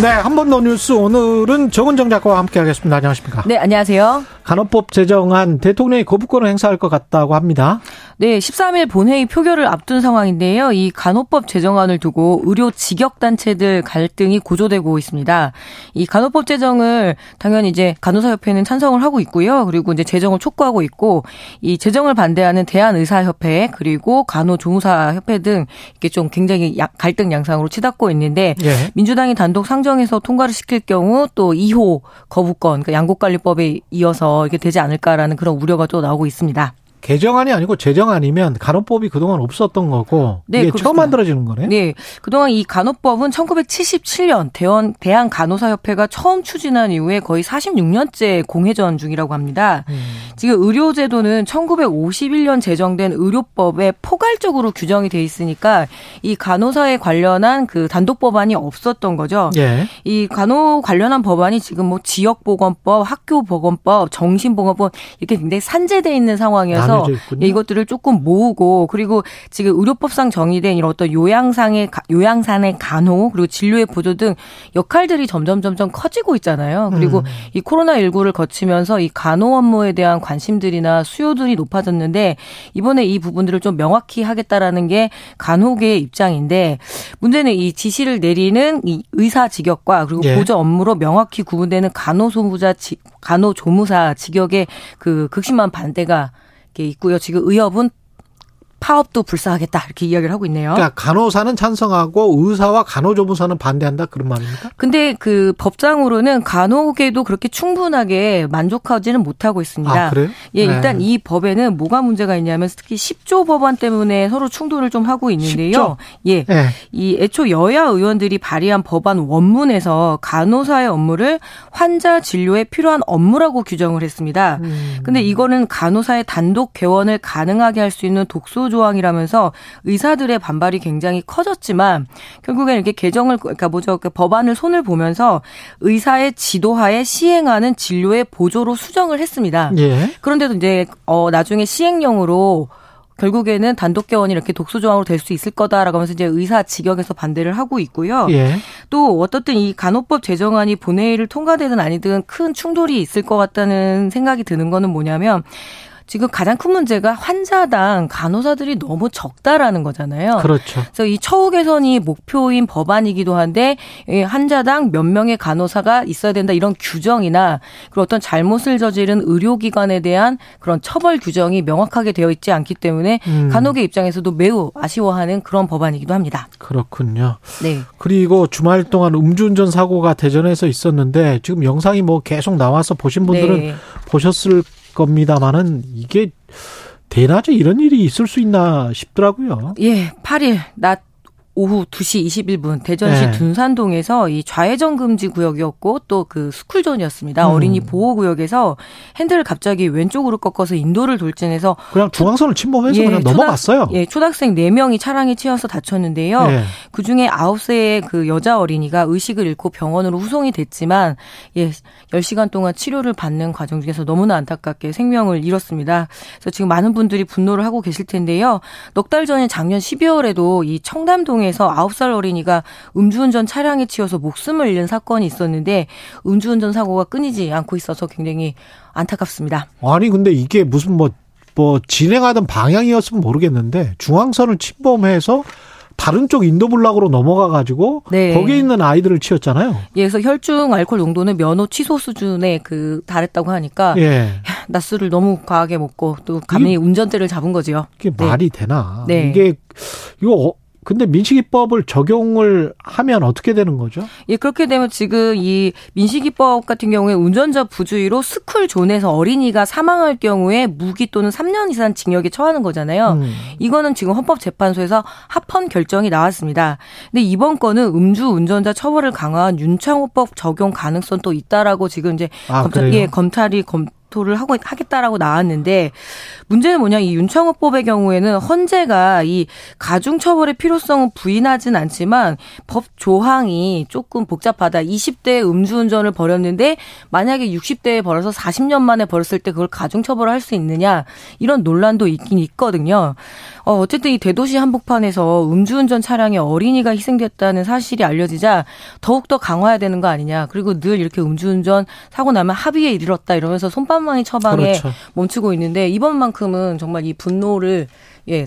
네. 한 번 더 뉴스 오늘은 정은정 작가와 함께하겠습니다. 안녕하십니까. 네, 안녕하세요. 간호법 제정안 대통령이 거부권을 행사할 것 같다고 합니다. 네, 13일 본회의 표결을 앞둔 상황인데요. 이 간호법 제정안을 두고 의료 직역 단체들 갈등이 고조되고 있습니다. 이 간호법 제정을 당연히 이제 간호사협회는 찬성을 하고 있고요. 그리고 이제 제정을 촉구하고 있고 이 제정을 반대하는 대한의사협회 그리고 간호조무사협회 등 이렇게 좀 굉장히 야- 갈등 양상으로 치닫고 있는데 예. 민주당이 단독 상정해서 통과를 시킬 경우 또 2호 거부권, 그러니까 양국관리법에 이어서 이렇게 되지 않을까라는 그런 우려가 또 나오고 있습니다. 개정안이 아니고 제정안이면 간호법이 그동안 없었던 거고 네, 이게 그렇습니다. 처음 만들어지는 거네. 네. 그동안 이 간호법은 1977년 대원, 대한 간호사협회가 처음 추진한 이후에 거의 46년째 공회전 중이라고 합니다. 음. 지금 의료제도는 1951년 제정된 의료법에 포괄적으로 규정이 돼 있으니까 이 간호사에 관련한 그 단독 법안이 없었던 거죠. 예. 이 간호 관련한 법안이 지금 뭐 지역보건법, 학교보건법, 정신보건법 이렇게 굉장히 산재돼 있는 상황이어서 이것들을 조금 모으고 그리고 지금 의료법상 정의된 이런 어떤 요양상의 가- 요양산의 간호 그리고 진료의 보조 등 역할들이 점점 점점 커지고 있잖아요. 그리고 음. 이 코로나 19를 거치면서 이 간호 업무에 대한 관심들이나 수요들이 높아졌는데 이번에 이 부분들을 좀 명확히 하겠다라는 게 간호계의 입장인데 문제는 이 지시를 내리는 이 의사 직역과 그리고 예. 보조 업무로 명확히 구분되는 간호소무자 지- 간호조무사 직역의 그 극심한 반대가 게 있고요. 지금 의협은 파업도 불사하겠다 이렇게 이야기를 하고 있네요. 그러니까 간호사는 찬성하고 의사와 간호조무사는 반대한다 그런 말입니까? 근데 그 법상으로는 간호계도 그렇게 충분하게 만족하지는 못하고 있습니다. 아 그래요? 예, 일단 네. 이 법에는 뭐가 문제가 있냐면 특히 10조 법안 때문에 서로 충돌을 좀 하고 있는데요. 예. 예. 이 애초 여야 의원들이 발의한 법안 원문에서 간호사의 업무를 환자 진료에 필요한 업무라고 규정을 했습니다. 음. 근데 이거는 간호사의 단독 개원을 가능하게 할 수 있는 독소 조항이라면서 의사들의 반발이 굉장히 커졌지만 결국엔 이렇게 개정을 그러니까 뭐죠 그 법안을 손을 보면서 의사의 지도하에 시행하는 진료의 보조로 수정을 했습니다. 예. 그런데도 이제 어 나중에 시행령으로 결국에는 단독 개원이 이렇게 독소 조항으로 될 수 있을 거다라고 하면서 이제 의사 직역에서 반대를 하고 있고요. 예. 또 어떻든 이 간호법 제정안이 본회의를 통과되든 아니든 큰 충돌이 있을 것 같다는 생각이 드는 거는 뭐냐면 지금 가장 큰 문제가 환자당 간호사들이 너무 적다라는 거잖아요. 그렇죠. 그래서 이 처우 개선이 목표인 법안이기도 한데 이 환자당 몇 명의 간호사가 있어야 된다 이런 규정이나 그리고 어떤 잘못을 저지른 의료기관에 대한 그런 처벌 규정이 명확하게 되어 있지 않기 때문에 음. 간호계 입장에서도 매우 아쉬워하는 그런 법안이기도 합니다. 그렇군요. 네. 그리고 주말 동안 음주운전 사고가 대전에서 있었는데 지금 영상이 뭐 계속 나와서 보신 분들은 네. 보셨을 겁니다만은 이게 대낮에 이런 일이 있을 수 있나 싶더라고요. 예, 8일 낮 오후 2시 21분 대전시 네. 둔산동에서 이 좌회전 금지 구역이었고 또 그 스쿨존이었습니다. 음. 어린이 보호 구역에서 핸들을 갑자기 왼쪽으로 꺾어서 인도를 돌진해서 그냥 중앙선을 침범해서 예, 그냥 초등- 넘어갔어요. 예, 초등학생 4명이 차량에 치여서 다쳤는데요. 예. 그중에 9세의 그 여자 어린이가 의식을 잃고 병원으로 후송이 됐지만 예, 10시간 동안 치료를 받는 과정 중에서 너무나 안타깝게 생명을 잃었습니다. 그래서 지금 많은 분들이 분노를 하고 계실 텐데요. 넉 달 전인 작년 12월에도 이 청담동에 서 9살 어린이가 음주운전 차량에 치여서 목숨을 잃는 사건이 있었는데 음주운전 사고가 끊이지 않고 있어서 굉장히 안타깝습니다. 아니 근데 이게 무슨 뭐, 뭐 진행하던 방향이었으면 모르겠는데 중앙선을 침범해서 다른 쪽 인도블락으로 넘어가 가지고 네. 거기에 있는 아이들을 치웠잖아요. 예, 그래서 혈중 알코올 농도는 면허 취소 수준에 그 달했다고 하니까 예. 낮술을 너무 과하게 먹고 또 감히 운전대를 잡은 거지요. 이게 네. 말이 되나? 네. 이게 이거 어, 근데 민식이법을 적용을 하면 어떻게 되는 거죠? 예, 그렇게 되면 지금 이 민식이법 같은 경우에 운전자 부주의로 스쿨 존에서 어린이가 사망할 경우에 무기 또는 3년 이상 징역에 처하는 거잖아요. 음. 이거는 지금 헌법재판소에서 합헌 결정이 나왔습니다. 근데 이번 건은 음주 운전자 처벌을 강화한 윤창호법 적용 가능성 도 있다라고 지금 이제 아, 검찰? 예, 검찰이 검 토를 하고 하겠다라고 나왔는데 문제는 뭐냐 이 윤창호법의 경우에는 헌재가 이 가중 처벌의 필요성은 부인하진 않지만 법 조항이 조금 복잡하다. 20대 음주운전을 벌였는데 만약에 60대에 벌어서 40년 만에 벌었을 때 그걸 가중 처벌을 할 수 있느냐 이런 논란도 있긴 있거든요. 어, 어쨌든 이 대도시 한복판에서 음주운전 차량에 어린이가 희생됐다는 사실이 알려지자 더욱더 강화해야 되는 거 아니냐. 그리고 늘 이렇게 음주운전 사고 나면 합의에 이르렀다 이러면서 손방망이 처방에 그렇죠. 멈추고 있는데 이번만큼은 정말 이 분노를 예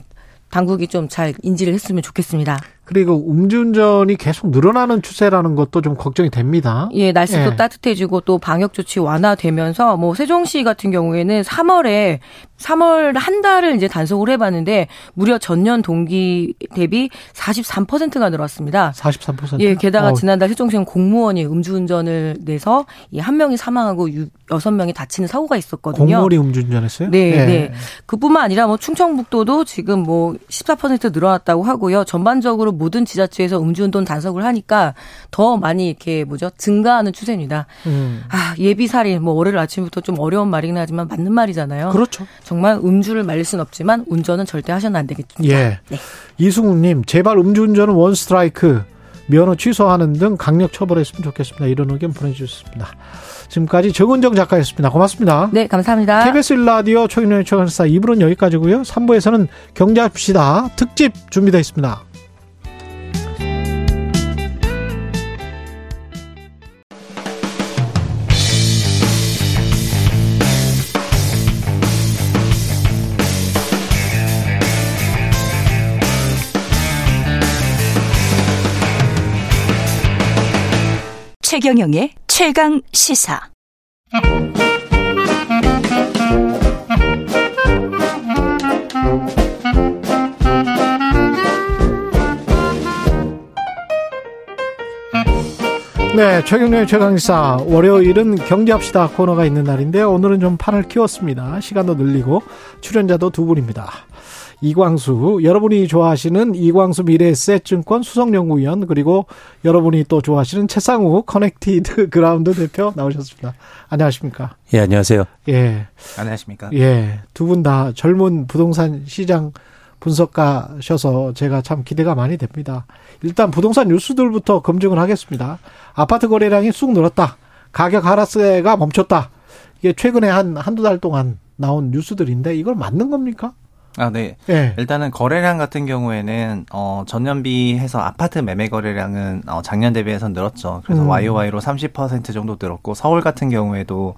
당국이 좀 잘 인지를 했으면 좋겠습니다. 그리고 음주운전이 계속 늘어나는 추세라는 것도 좀 걱정이 됩니다. 예, 날씨도 예. 따뜻해지고 또 방역 조치 완화되면서 뭐 세종시 같은 경우에는 3월에 3월 한 달을 이제 단속을 해봤는데 무려 전년 동기 대비 43%가 늘었습니다. 43%. 예, 게다가 어, 지난달 세종시는 공무원이 음주운전을 내서 이한 명이 사망하고 유- 여섯 명이 다치는 사고가 있었거든요. 공무원이 음주운전했어요? 네, 예. 네. 그뿐만 아니라 뭐 충청북도도 지금 뭐 14% 늘어났다고 하고요. 전반적으로 모든 지자체에서 음주운전 단속을 하니까 더 많이 이렇게 뭐죠 증가하는 추세입니다. 음. 아 예비 살인 뭐 월요일 아침부터 좀 어려운 말이긴 하지만 맞는 말이잖아요. 그렇죠. 정말 음주를 말릴 순 없지만 운전은 절대 하셔는 안 되겠습니다. 예. 네. 이승우님, 제발 음주운전은 원 스트라이크, 면허 취소하는 등 강력 처벌했으면 좋겠습니다. 이런 의견 보내주셨습니다. 지금까지 정은정 작가였습니다. 고맙습니다. 네, 감사합니다. KBS 1라디오 초인의 최강사 2부는 여기까지고요. 3부에서는 경제합시다 특집 준비되어 있습니다. 최경영의 최강 시사. 네, 최경련의 최강사 월요일은 경제합시다 코너가 있는 날인데요. 오늘은 좀 판을 키웠습니다. 시간도 늘리고 출연자도 두 분입니다. 이광수, 여러분이 좋아하시는 이광수 미래에셋증권 수석연구위원 그리고 여러분이 또 좋아하시는 채상욱 커넥티드 그라운드 대표 나오셨습니다. 안녕하십니까? 예, 안녕하세요. 예, 안녕하십니까. 예, 두 분 다 젊은 부동산 시장 분석가셔서 제가 참 기대가 많이 됩니다. 일단 부동산 뉴스들부터 검증을 하겠습니다. 아파트 거래량이 쑥 늘었다. 가격 하락세가 멈췄다. 이게 최근에 한 한두 달 동안 나온 뉴스들인데 이걸 맞는 겁니까? 아, 네. 예. 일단은 거래량 같은 경우에는 어 전년 비 해서 아파트 매매 거래량은 어 작년 대비해서 늘었죠. 그래서 음. YOY로 30% 정도 늘었고 서울 같은 경우에도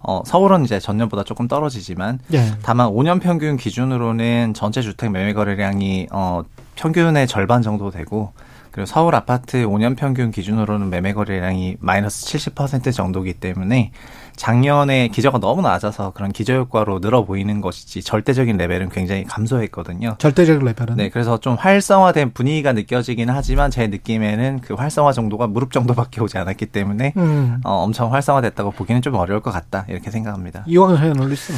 어 서울은 이제 전년보다 조금 떨어지지만 예. 다만 5년 평균 기준으로는 전체 주택 매매 거래량이 어 평균의 절반 정도 되고 그리고 서울 아파트 5년 평균 기준으로는 매매 거래량이 마이너스 70% 정도기 때문에 작년에 기저가 너무 낮아서 그런 기저 효과로 늘어 보이는 것이지 절대적인 레벨은 굉장히 감소했거든요. 절대적 레벨은. 네, 그래서 좀 활성화된 분위기가 느껴지긴 하지만 제 느낌에는 그 활성화 정도가 무릎 정도밖에 오지 않았기 때문에 음. 어, 엄청 활성화됐다고 보기는 좀 어려울 것 같다 이렇게 생각합니다. 이왕 해널리스트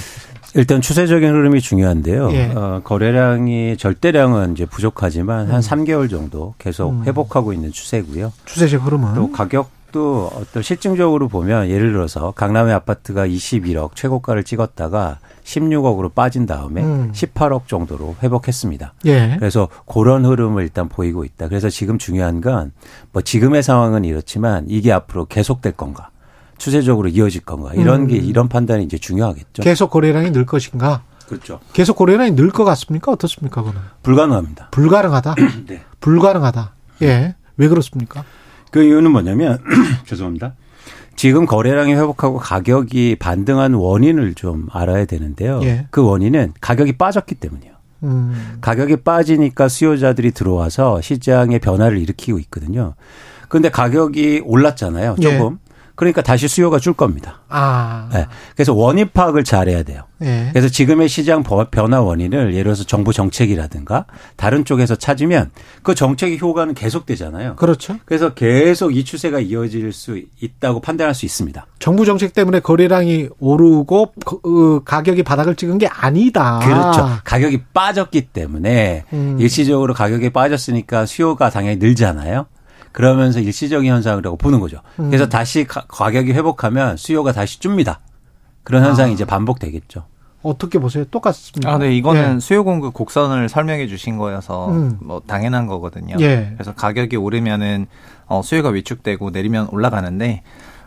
일단 추세적인 흐름이 중요한데요. 예. 어, 거래량이 절대량은 이제 부족하지만 한 3개월 정도 계속 음. 회복하고 있는 추세고요. 추세적 흐름은 또 가격 도 어떤 실증적으로 보면 예를 들어서 강남의 아파트가 21억 최고가를 찍었다가 16억으로 빠진 다음에 음. 18억 정도로 회복했습니다. 예. 그래서 그런 흐름을 일단 보이고 있다. 그래서 지금 중요한 건 뭐 지금의 상황은 이렇지만 이게 앞으로 계속될 건가, 추세적으로 이어질 건가 이런 음. 게 이런 판단이 이제 중요하겠죠. 계속 거래량이 늘 것인가? 그렇죠. 계속 거래량이 늘 것 같습니까? 어떻습니까? 그거는 불가능합니다. 불가능하다. 네. 불가능하다. 예. 왜 그렇습니까? 그 이유는 뭐냐면 죄송합니다. 지금 거래량이 회복하고 가격이 반등한 원인을 좀 알아야 되는데요. 예. 그 원인은 가격이 빠졌기 때문이에요. 음. 가격이 빠지니까 수요자들이 들어와서 시장의 변화를 일으키고 있거든요. 그런데 가격이 올랐잖아요. 조금. 그러니까 다시 수요가 줄 겁니다. 아. 네. 그래서 원인 파악을 잘해야 돼요. 예. 그래서 지금의 시장 버- 변화 원인을 예를 들어서 정부 정책이라든가 다른 쪽에서 찾으면 그 정책의 효과는 계속되잖아요. 그렇죠. 그래서 계속 이 추세가 이어질 수 있다고 판단할 수 있습니다. 정부 정책 때문에 거래량이 오르고 거- 어, 가격이 바닥을 찍은 게 아니다. 그렇죠. 가격이 빠졌기 때문에 음. 일시적으로 가격이 빠졌으니까 수요가 당연히 늘잖아요. 그러면서 일시적인 현상이라고 보는 거죠. 음. 그래서 다시 가, 가격이 회복하면 수요가 다시 줍니다. 그런 현상이 아. 이제 반복되겠죠. 어떻게 보세요? 똑같습니다. 아, 네, 이거는 예. 수요 공급 곡선을 설명해 주신 거여서 음. 뭐 당연한 거거든요. 예. 그래서 가격이 오르면은 어, 수요가 위축되고 내리면 올라가는데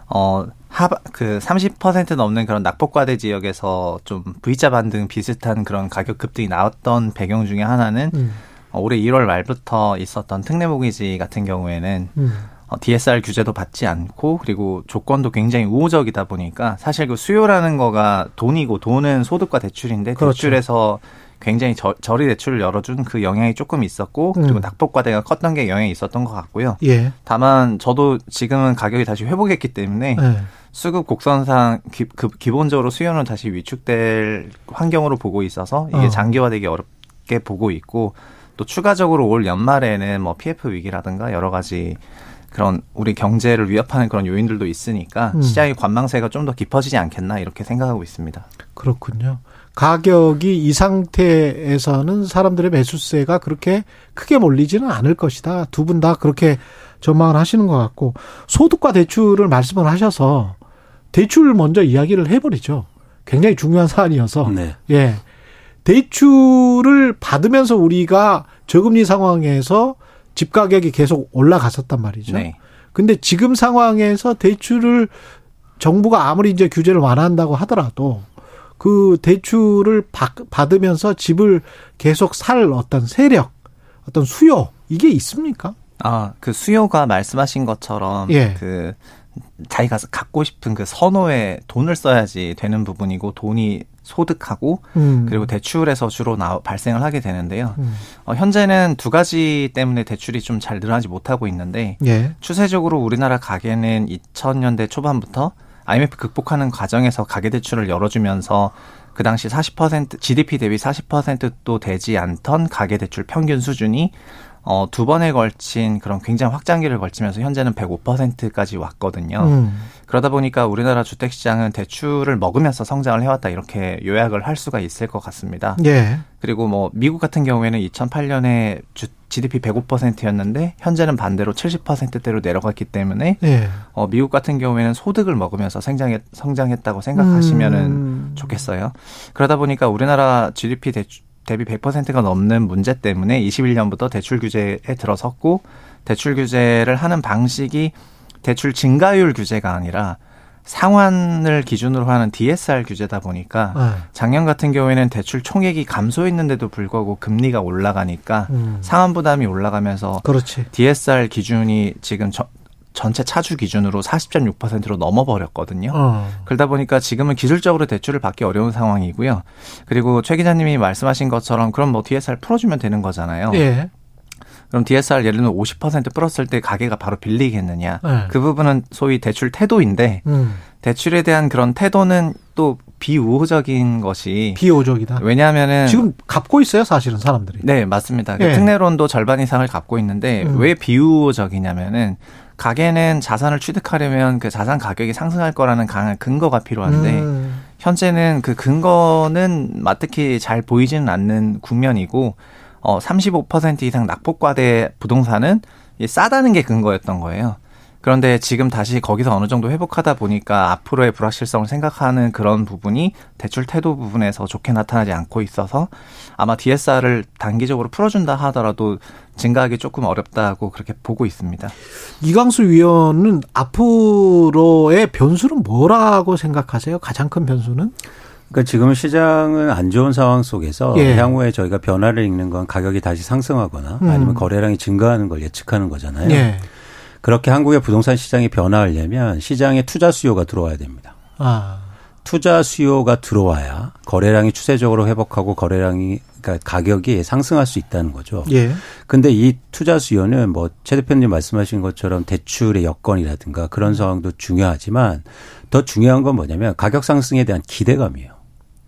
어, 하바 그30% 넘는 그런 낙폭과대 지역에서 좀 V자 반등 비슷한 그런 가격 급등이 나왔던 배경 중에 하나는 음. 어, 올해 1월 말부터 있었던 특례 모기지 같은 경우에는 음. 어, DSR 규제도 받지 않고 그리고 조건도 굉장히 우호적이다 보니까 사실 그 수요라는 거가 돈이고 돈은 소득과 대출인데 그렇죠. 대출에서 굉장히 저, 저리 대출을 열어준 그 영향이 조금 있었고 그리고 음. 낙폭과대가 컸던 게 영향이 있었던 것 같고요. 예. 다만 저도 지금은 가격이 다시 회복했기 때문에 예. 수급 곡선상 기, 그, 기본적으로 수요는 다시 위축될 환경으로 보고 있어서 이게 어. 장기화되기 어렵게 보고 있고 또 추가적으로 올 연말에는 뭐 PF 위기라든가 여러 가지 그런 우리 경제를 위협하는 그런 요인들도 있으니까 음. 시장의 관망세가 좀 더 깊어지지 않겠나 이렇게 생각하고 있습니다. 그렇군요. 가격이 이 상태에서는 사람들의 매수세가 그렇게 크게 몰리지는 않을 것이다. 두 분 다 그렇게 전망을 하시는 것 같고 소득과 대출을 말씀을 하셔서 대출 먼저 이야기를 해버리죠. 굉장히 중요한 사안이어서 네. 예 대출을 받으면서 우리가 저금리 상황에서 집 가격이 계속 올라갔었단 말이죠. 네. 근데 지금 상황에서 대출을 정부가 아무리 이제 규제를 완화한다고 하더라도 그 대출을 받, 받으면서 집을 계속 살 어떤 세력, 어떤 수요 이게 있습니까? 아, 그 수요가 말씀하신 것처럼 예. 그 자기가 갖고 싶은 그 선호에 돈을 써야지 되는 부분이고 돈이 소득하고 음. 그리고 대출에서 주로 나, 발생을 하게 되는데요. 음. 어, 현재는 두 가지 때문에 대출이 좀 잘 늘어나지 못하고 있는데 예. 추세적으로 우리나라 가계는 2000년대 초반부터 IMF 극복하는 과정에서 가계 대출을 열어주면서 그 당시 40% GDP 대비 40%도 되지 않던 가계 대출 평균 수준이 어, 두 번에 걸친 그런 굉장히 확장기를 걸치면서 현재는 105%까지 왔거든요. 음. 그러다 보니까 우리나라 주택 시장은 대출을 먹으면서 성장을 해왔다 이렇게 요약을 할 수가 있을 것 같습니다. 예. 그리고 뭐 미국 같은 경우에는 2008년에 주, GDP 105%였는데 현재는 반대로 70%대로 내려갔기 때문에 예. 어, 미국 같은 경우에는 소득을 먹으면서 성장했, 성장했다고 생각하시면은 음. 좋겠어요. 그러다 보니까 우리나라 GDP 대출, 대비 100%가 넘는 문제 때문에 21년부터 대출 규제에 들어섰고 대출 규제를 하는 방식이 대출 증가율 규제가 아니라 상환을 기준으로 하는 DSR 규제다 보니까 예. 작년 같은 경우에는 대출 총액이 감소했는데도 불구하고 금리가 올라가니까 음. 상환 부담이 올라가면서 그렇지. DSR 기준이 지금 저- 전체 차주 기준으로 40.6%로 넘어버렸거든요. 어. 그러다 보니까 지금은 기술적으로 대출을 받기 어려운 상황이고요. 그리고 최 기자님이 말씀하신 것처럼 그럼 뭐 DSR 풀어주면 되는 거잖아요. 예. 그럼 DSR 예를 들면 50% 풀었을 때 가게가 바로 빌리겠느냐. 네. 그 부분은 소위 대출 태도인데 음. 대출에 대한 그런 태도는 또 비우호적인 것이 비호적이다. 왜냐하면은 지금 갚고 있어요, 사실은 사람들이. 네 맞습니다. 예. 특례론도 절반 이상을 갚고 있는데 음. 왜 비우호적이냐면은 가게는 자산을 취득하려면 그 자산 가격이 상승할 거라는 강한 근거가 필요한데 음. 현재는 그 근거는 마뜩히 잘 보이지는 않는 국면이고 어 35% 이상 낙폭과대 부동산은 이 싸다는 게 근거였던 거예요. 그런데 지금 다시 거기서 어느 정도 회복하다 보니까 앞으로의 불확실성을 생각하는 그런 부분이 대출 태도 부분에서 좋게 나타나지 않고 있어서 아마 DSR을 단기적으로 풀어준다 하더라도 증가하기 조금 어렵다고 그렇게 보고 있습니다. 이광수 위원은 앞으로의 변수는 뭐라고 생각하세요? 가장 큰 변수는? 그러니까 지금 시장은 안 좋은 상황 속에서 예. 향후에 저희가 변화를 읽는 건 가격이 다시 상승하거나 음. 아니면 거래량이 증가하는 걸 예측하는 거잖아요. 예. 그렇게 한국의 부동산 시장이 변화하려면 시장에 투자 수요가 들어와야 됩니다. 아. 투자 수요가 들어와야 거래량이 추세적으로 회복하고 거래량이 그러니까 가격이 상승할 수 있다는 거죠. 예. 근데 이 투자 수요는 뭐 최 대표님 말씀하신 것처럼 대출의 여건이라든가 그런 상황도 중요하지만 더 중요한 건 뭐냐면 가격 상승에 대한 기대감이에요.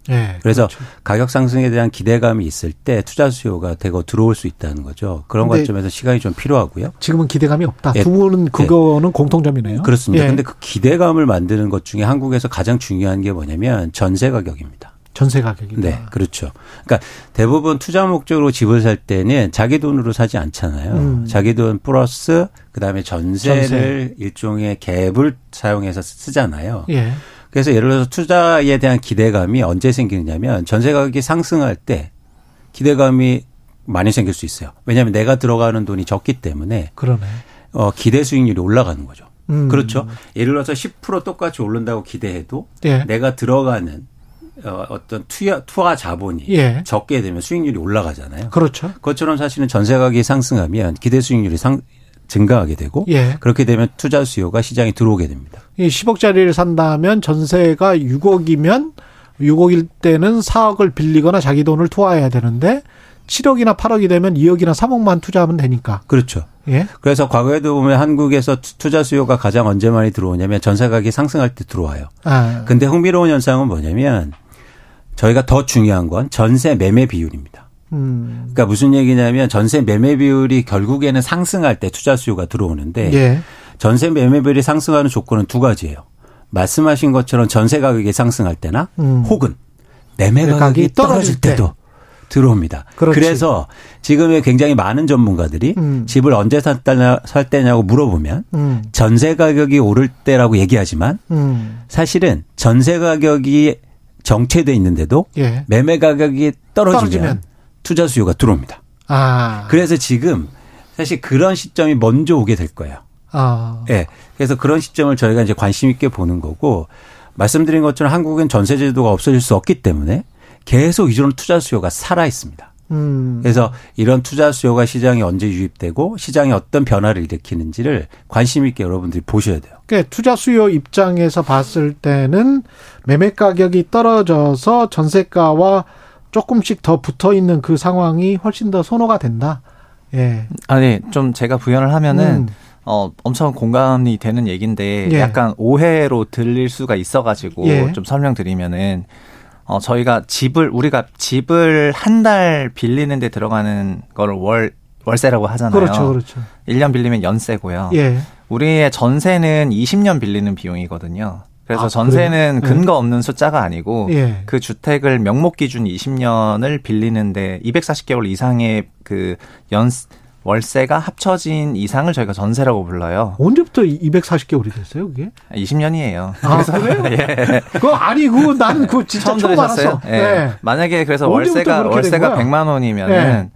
예. 그래서 그렇죠. 가격 상승에 대한 기대감이 있을 때 투자 수요가 대거 들어올 수 있다는 거죠. 그런 관점에서 시간이 좀 필요하고요. 지금은 기대감이 없다. 예. 두 분은 그거는 공통점이네요. 그렇습니다. 예. 근데 그 기대감을 만드는 것 중에 한국에서 가장 중요한 게 뭐냐면 전세 가격입니다. 전세 가격이다. 네, 그렇죠. 그러니까 대부분 투자 목적으로 집을 살 때는 자기 돈으로 사지 않잖아요. 음. 자기 돈 플러스 그다음에 전세를 전세. 일종의 갭을 사용해서 쓰잖아요. 예. 그래서 예를 들어서 투자에 대한 기대감이 언제 생기느냐면 전세 가격이 상승할 때 기대감이 많이 생길 수 있어요. 왜냐하면 내가 들어가는 돈이 적기 때문에 그러네. 어, 기대 수익률이 올라가는 거죠. 음. 그렇죠. 예를 들어서 10% 똑같이 오른다고 기대해도 예. 내가 들어가는 어, 어떤 투자, 투하 자본이 예. 적게 되면 수익률이 올라가잖아요. 그렇죠. 그것처럼 사실은 전세 가격이 상승하면 기대 수익률이 상, 증가하게 되고 예. 그렇게 되면 투자 수요가 시장에 들어오게 됩니다. 이 10억짜리를 산다면 전세가 6억이면 6억일 때는 4억을 빌리거나 자기 돈을 투하해야 되는데 7억이나 8억이 되면 2억이나 3억만 투자하면 되니까. 그렇죠. 예. 그래서 과거에도 보면 한국에서 투- 투자 수요가 가장 언제 많이 들어오냐면 전세 가격이 상승할 때 들어와요. 아. 근데 흥미로운 현상은 뭐냐면 저희가 더 중요한 건 전세 매매 비율입니다. 음. 그러니까 무슨 얘기냐면 전세 매매 비율이 결국에는 상승할 때 투자 수요가 들어오는데 예. 전세 매매 비율이 상승하는 조건은 두 가지예요. 말씀하신 것처럼 전세 가격이 상승할 때나 음. 혹은 매매 가격이 가격이 떨어질 떨어질 때. 때도 들어옵니다. 그렇지. 그래서 지금의 굉장히 많은 전문가들이 음. 집을 언제 샀다냐, 살 때냐고 물어보면 음. 전세 가격이 오를 때라고 얘기하지만 음. 사실은 전세 가격이 정체돼 있는데도 예. 매매 가격이 떨어지면, 떨어지면. 투자 수요가 들어옵니다. 아. 그래서 지금 사실 그런 시점이 먼저 오게 될 거예요. 아. 예. 그래서 그런 시점을 저희가 이제 관심 있게 보는 거고 말씀드린 것처럼 한국은 전세 제도가 없어질 수 없기 때문에 계속 이런 투자 수요가 살아 있습니다. 음. 그래서 이런 투자 수요가 시장에 언제 유입되고 시장에 어떤 변화를 일으키는지를 관심 있게 여러분들이 보셔야 돼요. 그러니까 투자 수요 입장에서 봤을 때는 매매 가격이 떨어져서 전세가와 조금씩 더 붙어 있는 그 상황이 훨씬 더 선호가 된다. 예. 아니 좀 제가 부연을 하면은 음. 어 엄청 공감이 되는 얘기인데 예. 약간 오해로 들릴 수가 있어 가지고 예. 좀 설명드리면은 어 저희가 집을 우리가 집을 한 달 빌리는 데 들어가는 거를 월 월세라고 하잖아요. 그렇죠, 그렇죠. 1년 빌리면 연세고요. 예. 우리의 전세는 20년 빌리는 비용이거든요. 그래서 아, 전세는 그래요? 근거 없는 숫자가 아니고 예. 그 주택을 명목 기준 20년을 빌리는데 240개월 이상의 그 연 월세가 합쳐진 이상을 저희가 전세라고 불러요. 언제부터 240개월이 됐어요, 그게? 20년이에요. 아, 그래요? 예. 그거 아니, 그거 나는 그거 진짜 처음 처음, 들으셨어요? 예. 예. 만약에 그래서 월세가 월세가 거야? 100만 원이면은 예.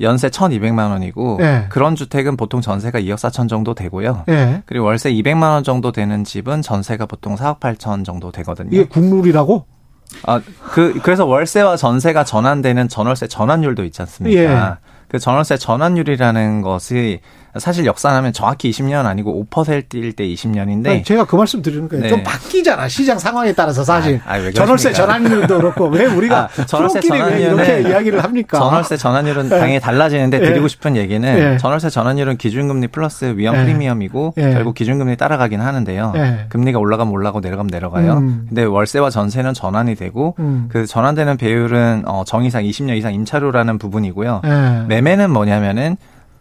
연세 1,200만 원이고 예. 그런 주택은 보통 전세가 2억 4천 정도 되고요. 예. 그리고 월세 200만 원 정도 되는 집은 전세가 보통 4억 8천 정도 되거든요. 이게 국룰이라고? 아, 그, 그래서 월세와 전세가 전환되는 전월세 전환율도 있지 않습니까? 예. 그 전월세 전환율이라는 것이 사실 역산하면 정확히 20년 아니고 5%일 때 20년인데 아니, 제가 그 말씀 드리는 거예요. 네. 좀 바뀌잖아. 시장 상황에 따라서 사실. 아, 아, 왜 전월세? 전환율도 그렇고 왜 우리가 아, 전월세 왜 이렇게 전환율은 이야기를 합니까? 전월세 전환율은 네. 당연히 달라지는데 예. 드리고 싶은 얘기는 예. 전월세 전환율은 기준금리 플러스 위험 예. 프리미엄이고 예. 결국 기준금리 따라가긴 하는데요. 예. 금리가 올라가면 올라가고 내려가면 내려가요. 음. 근데 월세와 전세는 전환이 되고 음. 그 전환되는 배율은 어, 정의상 20년 이상 임차료라는 부분이고요. 예. 매매는 뭐냐면은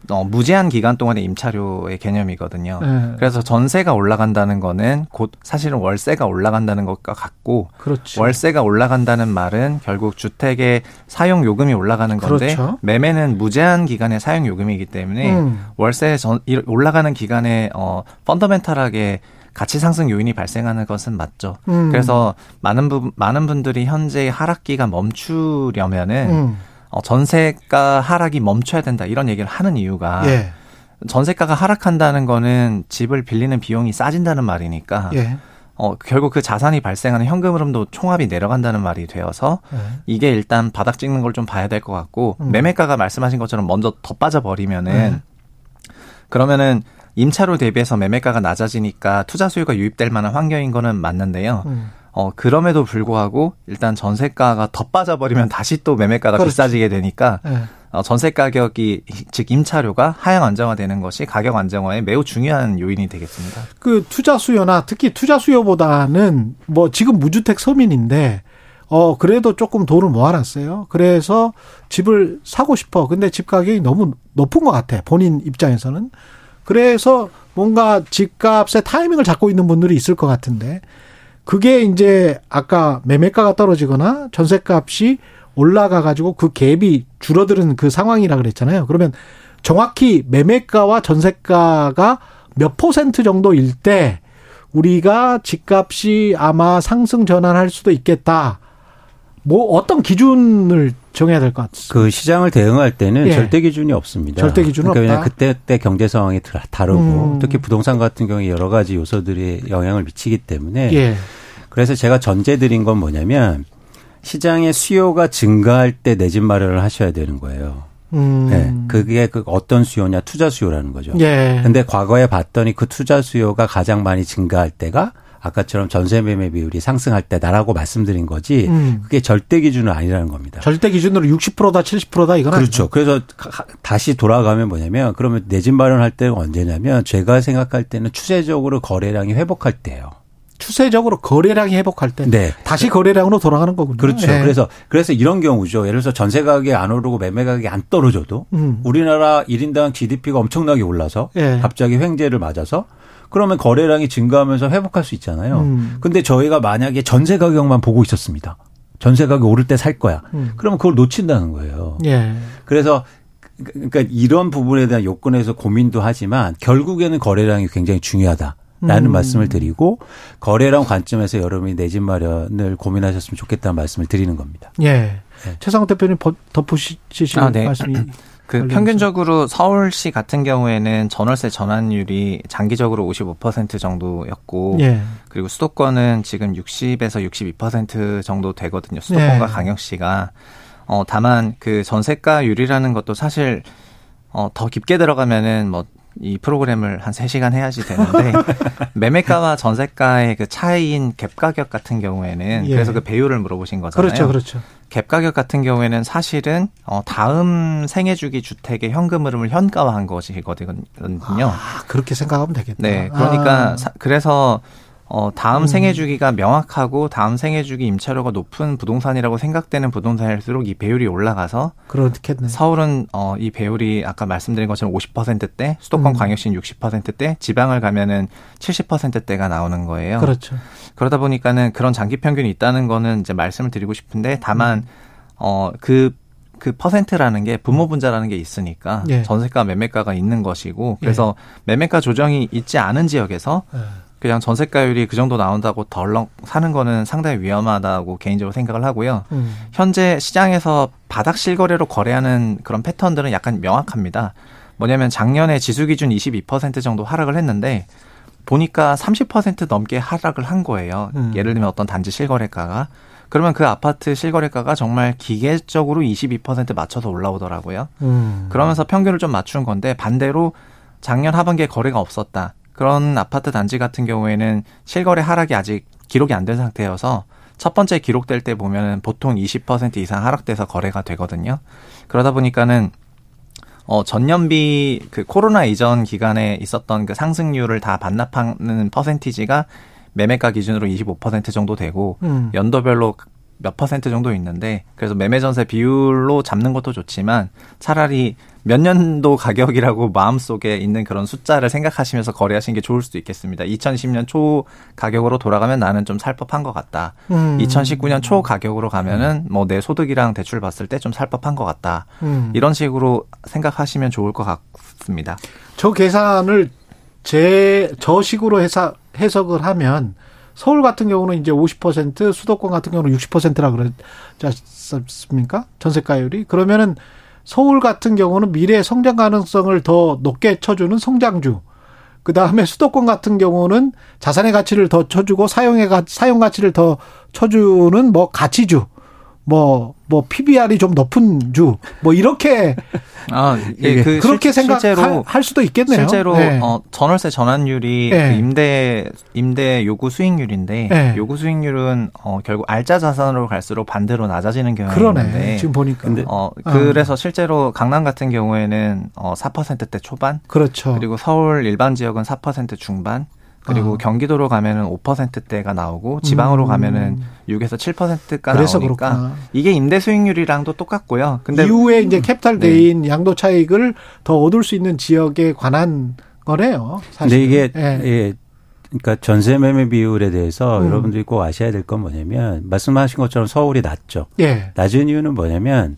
어, 무제한 기간 동안의 임차료의 개념이거든요. 예. 그래서 전세가 올라간다는 거는 곧 사실은 월세가 올라간다는 것과 같고 그렇지. 월세가 올라간다는 말은 결국 주택의 사용 요금이 올라가는 건데 그렇죠. 매매는 무제한 기간의 사용 요금이기 때문에 음. 월세 전 이- 올라가는 기간에 어 펀더멘탈하게 가치 상승 요인이 발생하는 것은 맞죠. 음. 그래서 많은 부 많은 분들이 현재 하락기가 멈추려면은 음. 어, 전세가 하락이 멈춰야 된다 이런 얘기를 하는 이유가 예. 전세가가 하락한다는 거는 집을 빌리는 비용이 싸진다는 말이니까 예. 어, 결국 그 자산이 발생하는 현금 흐름도 총합이 내려간다는 말이 되어서 예. 이게 일단 바닥 찍는 걸 좀 봐야 될 것 같고 음. 매매가가 말씀하신 것처럼 먼저 더 빠져버리면은 네. 그러면은 임차료 대비해서 매매가가 낮아지니까 투자 수요가 유입될 만한 환경인 거는 맞는데요. 음. 어, 그럼에도 불구하고 일단 전세가가 더 빠져버리면 다시 또 매매가가 그렇지. 비싸지게 되니까 예. 어, 전세 가격이 즉 임차료가 하향 안정화되는 것이 가격 안정화에 매우 중요한 요인이 되겠습니다. 그 투자 수요나 특히 투자 수요보다는 뭐 지금 무주택 서민인데 어 그래도 조금 돈을 모아놨어요. 그래서 집을 사고 싶어. 근데 집 가격이 너무 높은 것 같아. 본인 입장에서는. 그래서 뭔가 집값의 타이밍을 잡고 있는 분들이 있을 것 같은데 그게 이제 아까 매매가가 떨어지거나 전세값이 올라가 가지고 그 갭이 줄어드는 그 상황이라 그랬잖아요. 그러면 정확히 매매가와 전세가가 몇 퍼센트 정도일 때 우리가 집값이 아마 상승 전환할 수도 있겠다. 뭐 어떤 기준을 정해야 될 것 같습니다. 그 시장을 대응할 때는 예. 절대 기준이 없습니다. 절대 기준은 그러니까 없다? 그때 때 경제 상황이 다- 다르고 음. 특히 부동산 같은 경우에 여러 가지 요소들이 영향을 미치기 때문에 예. 그래서 제가 전제 드린 건 뭐냐면 시장의 수요가 증가할 때 내 집 마련을 하셔야 되는 거예요. 음. 네. 그게 그 어떤 수요냐 투자 수요라는 거죠. 예. 근데 과거에 봤더니 그 투자 수요가 가장 많이 증가할 때가 아까처럼 전세 매매 비율이 상승할 때다라고 말씀드린 거지 음. 그게 절대 기준은 아니라는 겁니다. 절대 기준으로 60%다 70%다 이건 그렇죠. 그래서 가- 다시 돌아가면 뭐냐면 그러면 내 집 마련할 때는 언제냐면 제가 생각할 때는 추세적으로 거래량이 회복할 때예요. 추세적으로 거래량이 회복할 때 네. 다시 거래량으로 돌아가는 거군요. 그렇죠. 예. 그래서 그래서 이런 경우죠. 예를 들어서 전세 가격이 안 오르고 매매 가격이 안 떨어져도 음. 우리나라 1인당 GDP가 엄청나게 올라서 예. 갑자기 횡재를 맞아서 그러면 거래량이 증가하면서 회복할 수 있잖아요. 음. 근데 저희가 만약에 전세 가격만 보고 있었습니다. 전세 가격 오를 때 살 거야. 음. 그러면 그걸 놓친다는 거예요. 예. 그래서 그러니까 이런 부분에 대한 요건에서 고민도 하지만 결국에는 거래량이 굉장히 중요하다 라는 음. 말씀을 드리고 거래량 관점에서 여러분이 내 집 마련을 고민하셨으면 좋겠다는 말씀을 드리는 겁니다. 예. 네. 최상욱 대표님 덧- 덧붙이실 아, 네. 말씀이 그. 평균적으로 서울시 같은 경우에는 전월세 전환율이 장기적으로 55% 정도였고 예. 그리고 수도권은 지금 60에서 62% 정도 되거든요. 수도권과 네. 강역시가 어 다만 그 전세가율이라는 것도 사실 어 더 깊게 들어가면은 뭐 이 프로그램을 한 3시간 해야지 되는데 매매가와 전세가의 그 차이인 갭 가격 같은 경우에는 예. 그래서 그 배율을 물어보신 거잖아요. 그렇죠. 그렇죠. 갭 가격 같은 경우에는 사실은 어 다음 생애 주기 주택의 현금 흐름을 현가화한 것이거든요. 아, 그렇게 생각하면 되겠다. 네, 그러니까 아. 사- 그래서 어 다음 음. 생애 주기가 명확하고 다음 생애 주기 임차료가 높은 부동산이라고 생각되는 부동산일수록 이 배율이 올라가서 그렇겠네. 서울은 어 이 배율이 아까 말씀드린 것처럼 50%대, 수도권 음. 광역시는 60%대, 지방을 가면은 70%대가 나오는 거예요. 그렇죠. 그러다 보니까는 그런 장기 평균이 있다는 거는 이제 말씀을 드리고 싶은데 음. 다만 어그그 퍼센트라는 게 부모 분자라는 게 있으니까 예. 전세가 매매가가 있는 것이고 그래서 매매가 조정이 있지 않은 지역에서 예. 그냥 전세가율이 그 정도 나온다고 덜렁 사는 거는 상당히 위험하다고 개인적으로 생각을 하고요. 음. 현재 시장에서 바닥 실거래로 거래하는 그런 패턴들은 약간 명확합니다. 뭐냐면 작년에 지수 기준 22% 정도 하락을 했는데 보니까 30% 넘게 하락을 한 거예요. 음. 예를 들면 어떤 단지 실거래가가 그러면 그 아파트 실거래가가 정말 기계적으로 22% 맞춰서 올라오더라고요. 음. 그러면서 평균을 좀 맞춘 건데 반대로 작년 하반기에 거래가 없었다. 그런 아파트 단지 같은 경우에는 실거래 하락이 아직 기록이 안 된 상태여서 첫 번째 기록될 때 보면은 보통 20% 이상 하락돼서 거래가 되거든요. 그러다 보니까는 어, 전년비 그 코로나 이전 기간에 있었던 그 상승률을 다 반납하는 퍼센티지가 매매가 기준으로 25% 정도 되고 음. 연도별로 몇 퍼센트 정도 있는데 그래서 매매 전세 비율로 잡는 것도 좋지만 차라리 몇 년도 가격이라고 마음속에 있는 그런 숫자를 생각하시면서 거래하시는 게 좋을 수도 있겠습니다. 2010년 초 가격으로 돌아가면 나는 좀 살 법한 것 같다. 음. 2019년 초 가격으로 가면은 뭐 내 소득이랑 대출 봤을 때 좀 살 법한 것 같다. 음. 이런 식으로 생각하시면 좋을 것 같습니다. 저 계산을 제 저 식으로 해사, 해석을 하면 서울 같은 경우는 이제 50% 수도권 같은 경우는 60%라 그러지 않습니까? 전세가율이 그러면은 서울 같은 경우는 미래 성장 가능성을 더 높게 쳐주는 성장주. 그 다음에 수도권 같은 경우는 자산의 가치를 더 쳐주고 사용의 가, 사용 가치를 더 쳐주는 뭐 가치주. 뭐, 뭐, PBR이 좀 높은 주. 뭐, 이렇게. 아, 예, 예, 그 그렇게 실- 생각할 수도 있겠네요. 실제로 네. 어, 전월세 전환율이 네. 그 임대 임대 요구 수익률인데 네. 요구 수익률은 어, 결국 알짜 자산으로 갈수록 반대로 낮아지는 경향이 그러네. 있는데 지금 보니까. 어, 그래서 실제로 강남 같은 경우에는 어, 4%대 초반 그렇죠. 그리고 서울 일반 지역은 4% 중반 그리고 어. 경기도로 가면은 5%대가 나오고 지방으로 음. 가면은 6에서 7%가 그래서 나오니까 그렇구나. 이게 임대 수익률이랑도 똑같고요. 근데 이후에 이제 캐피탈 네. 게인 양도 차익을 더 얻을 수 있는 지역에 관한 거네요. 사실. 근데 이게 예. 예. 그러니까 전세 매매 비율에 대해서 음. 여러분들이 꼭 아셔야 될 건 뭐냐면 말씀하신 것처럼 서울이 낮죠. 예. 낮은 이유는 뭐냐면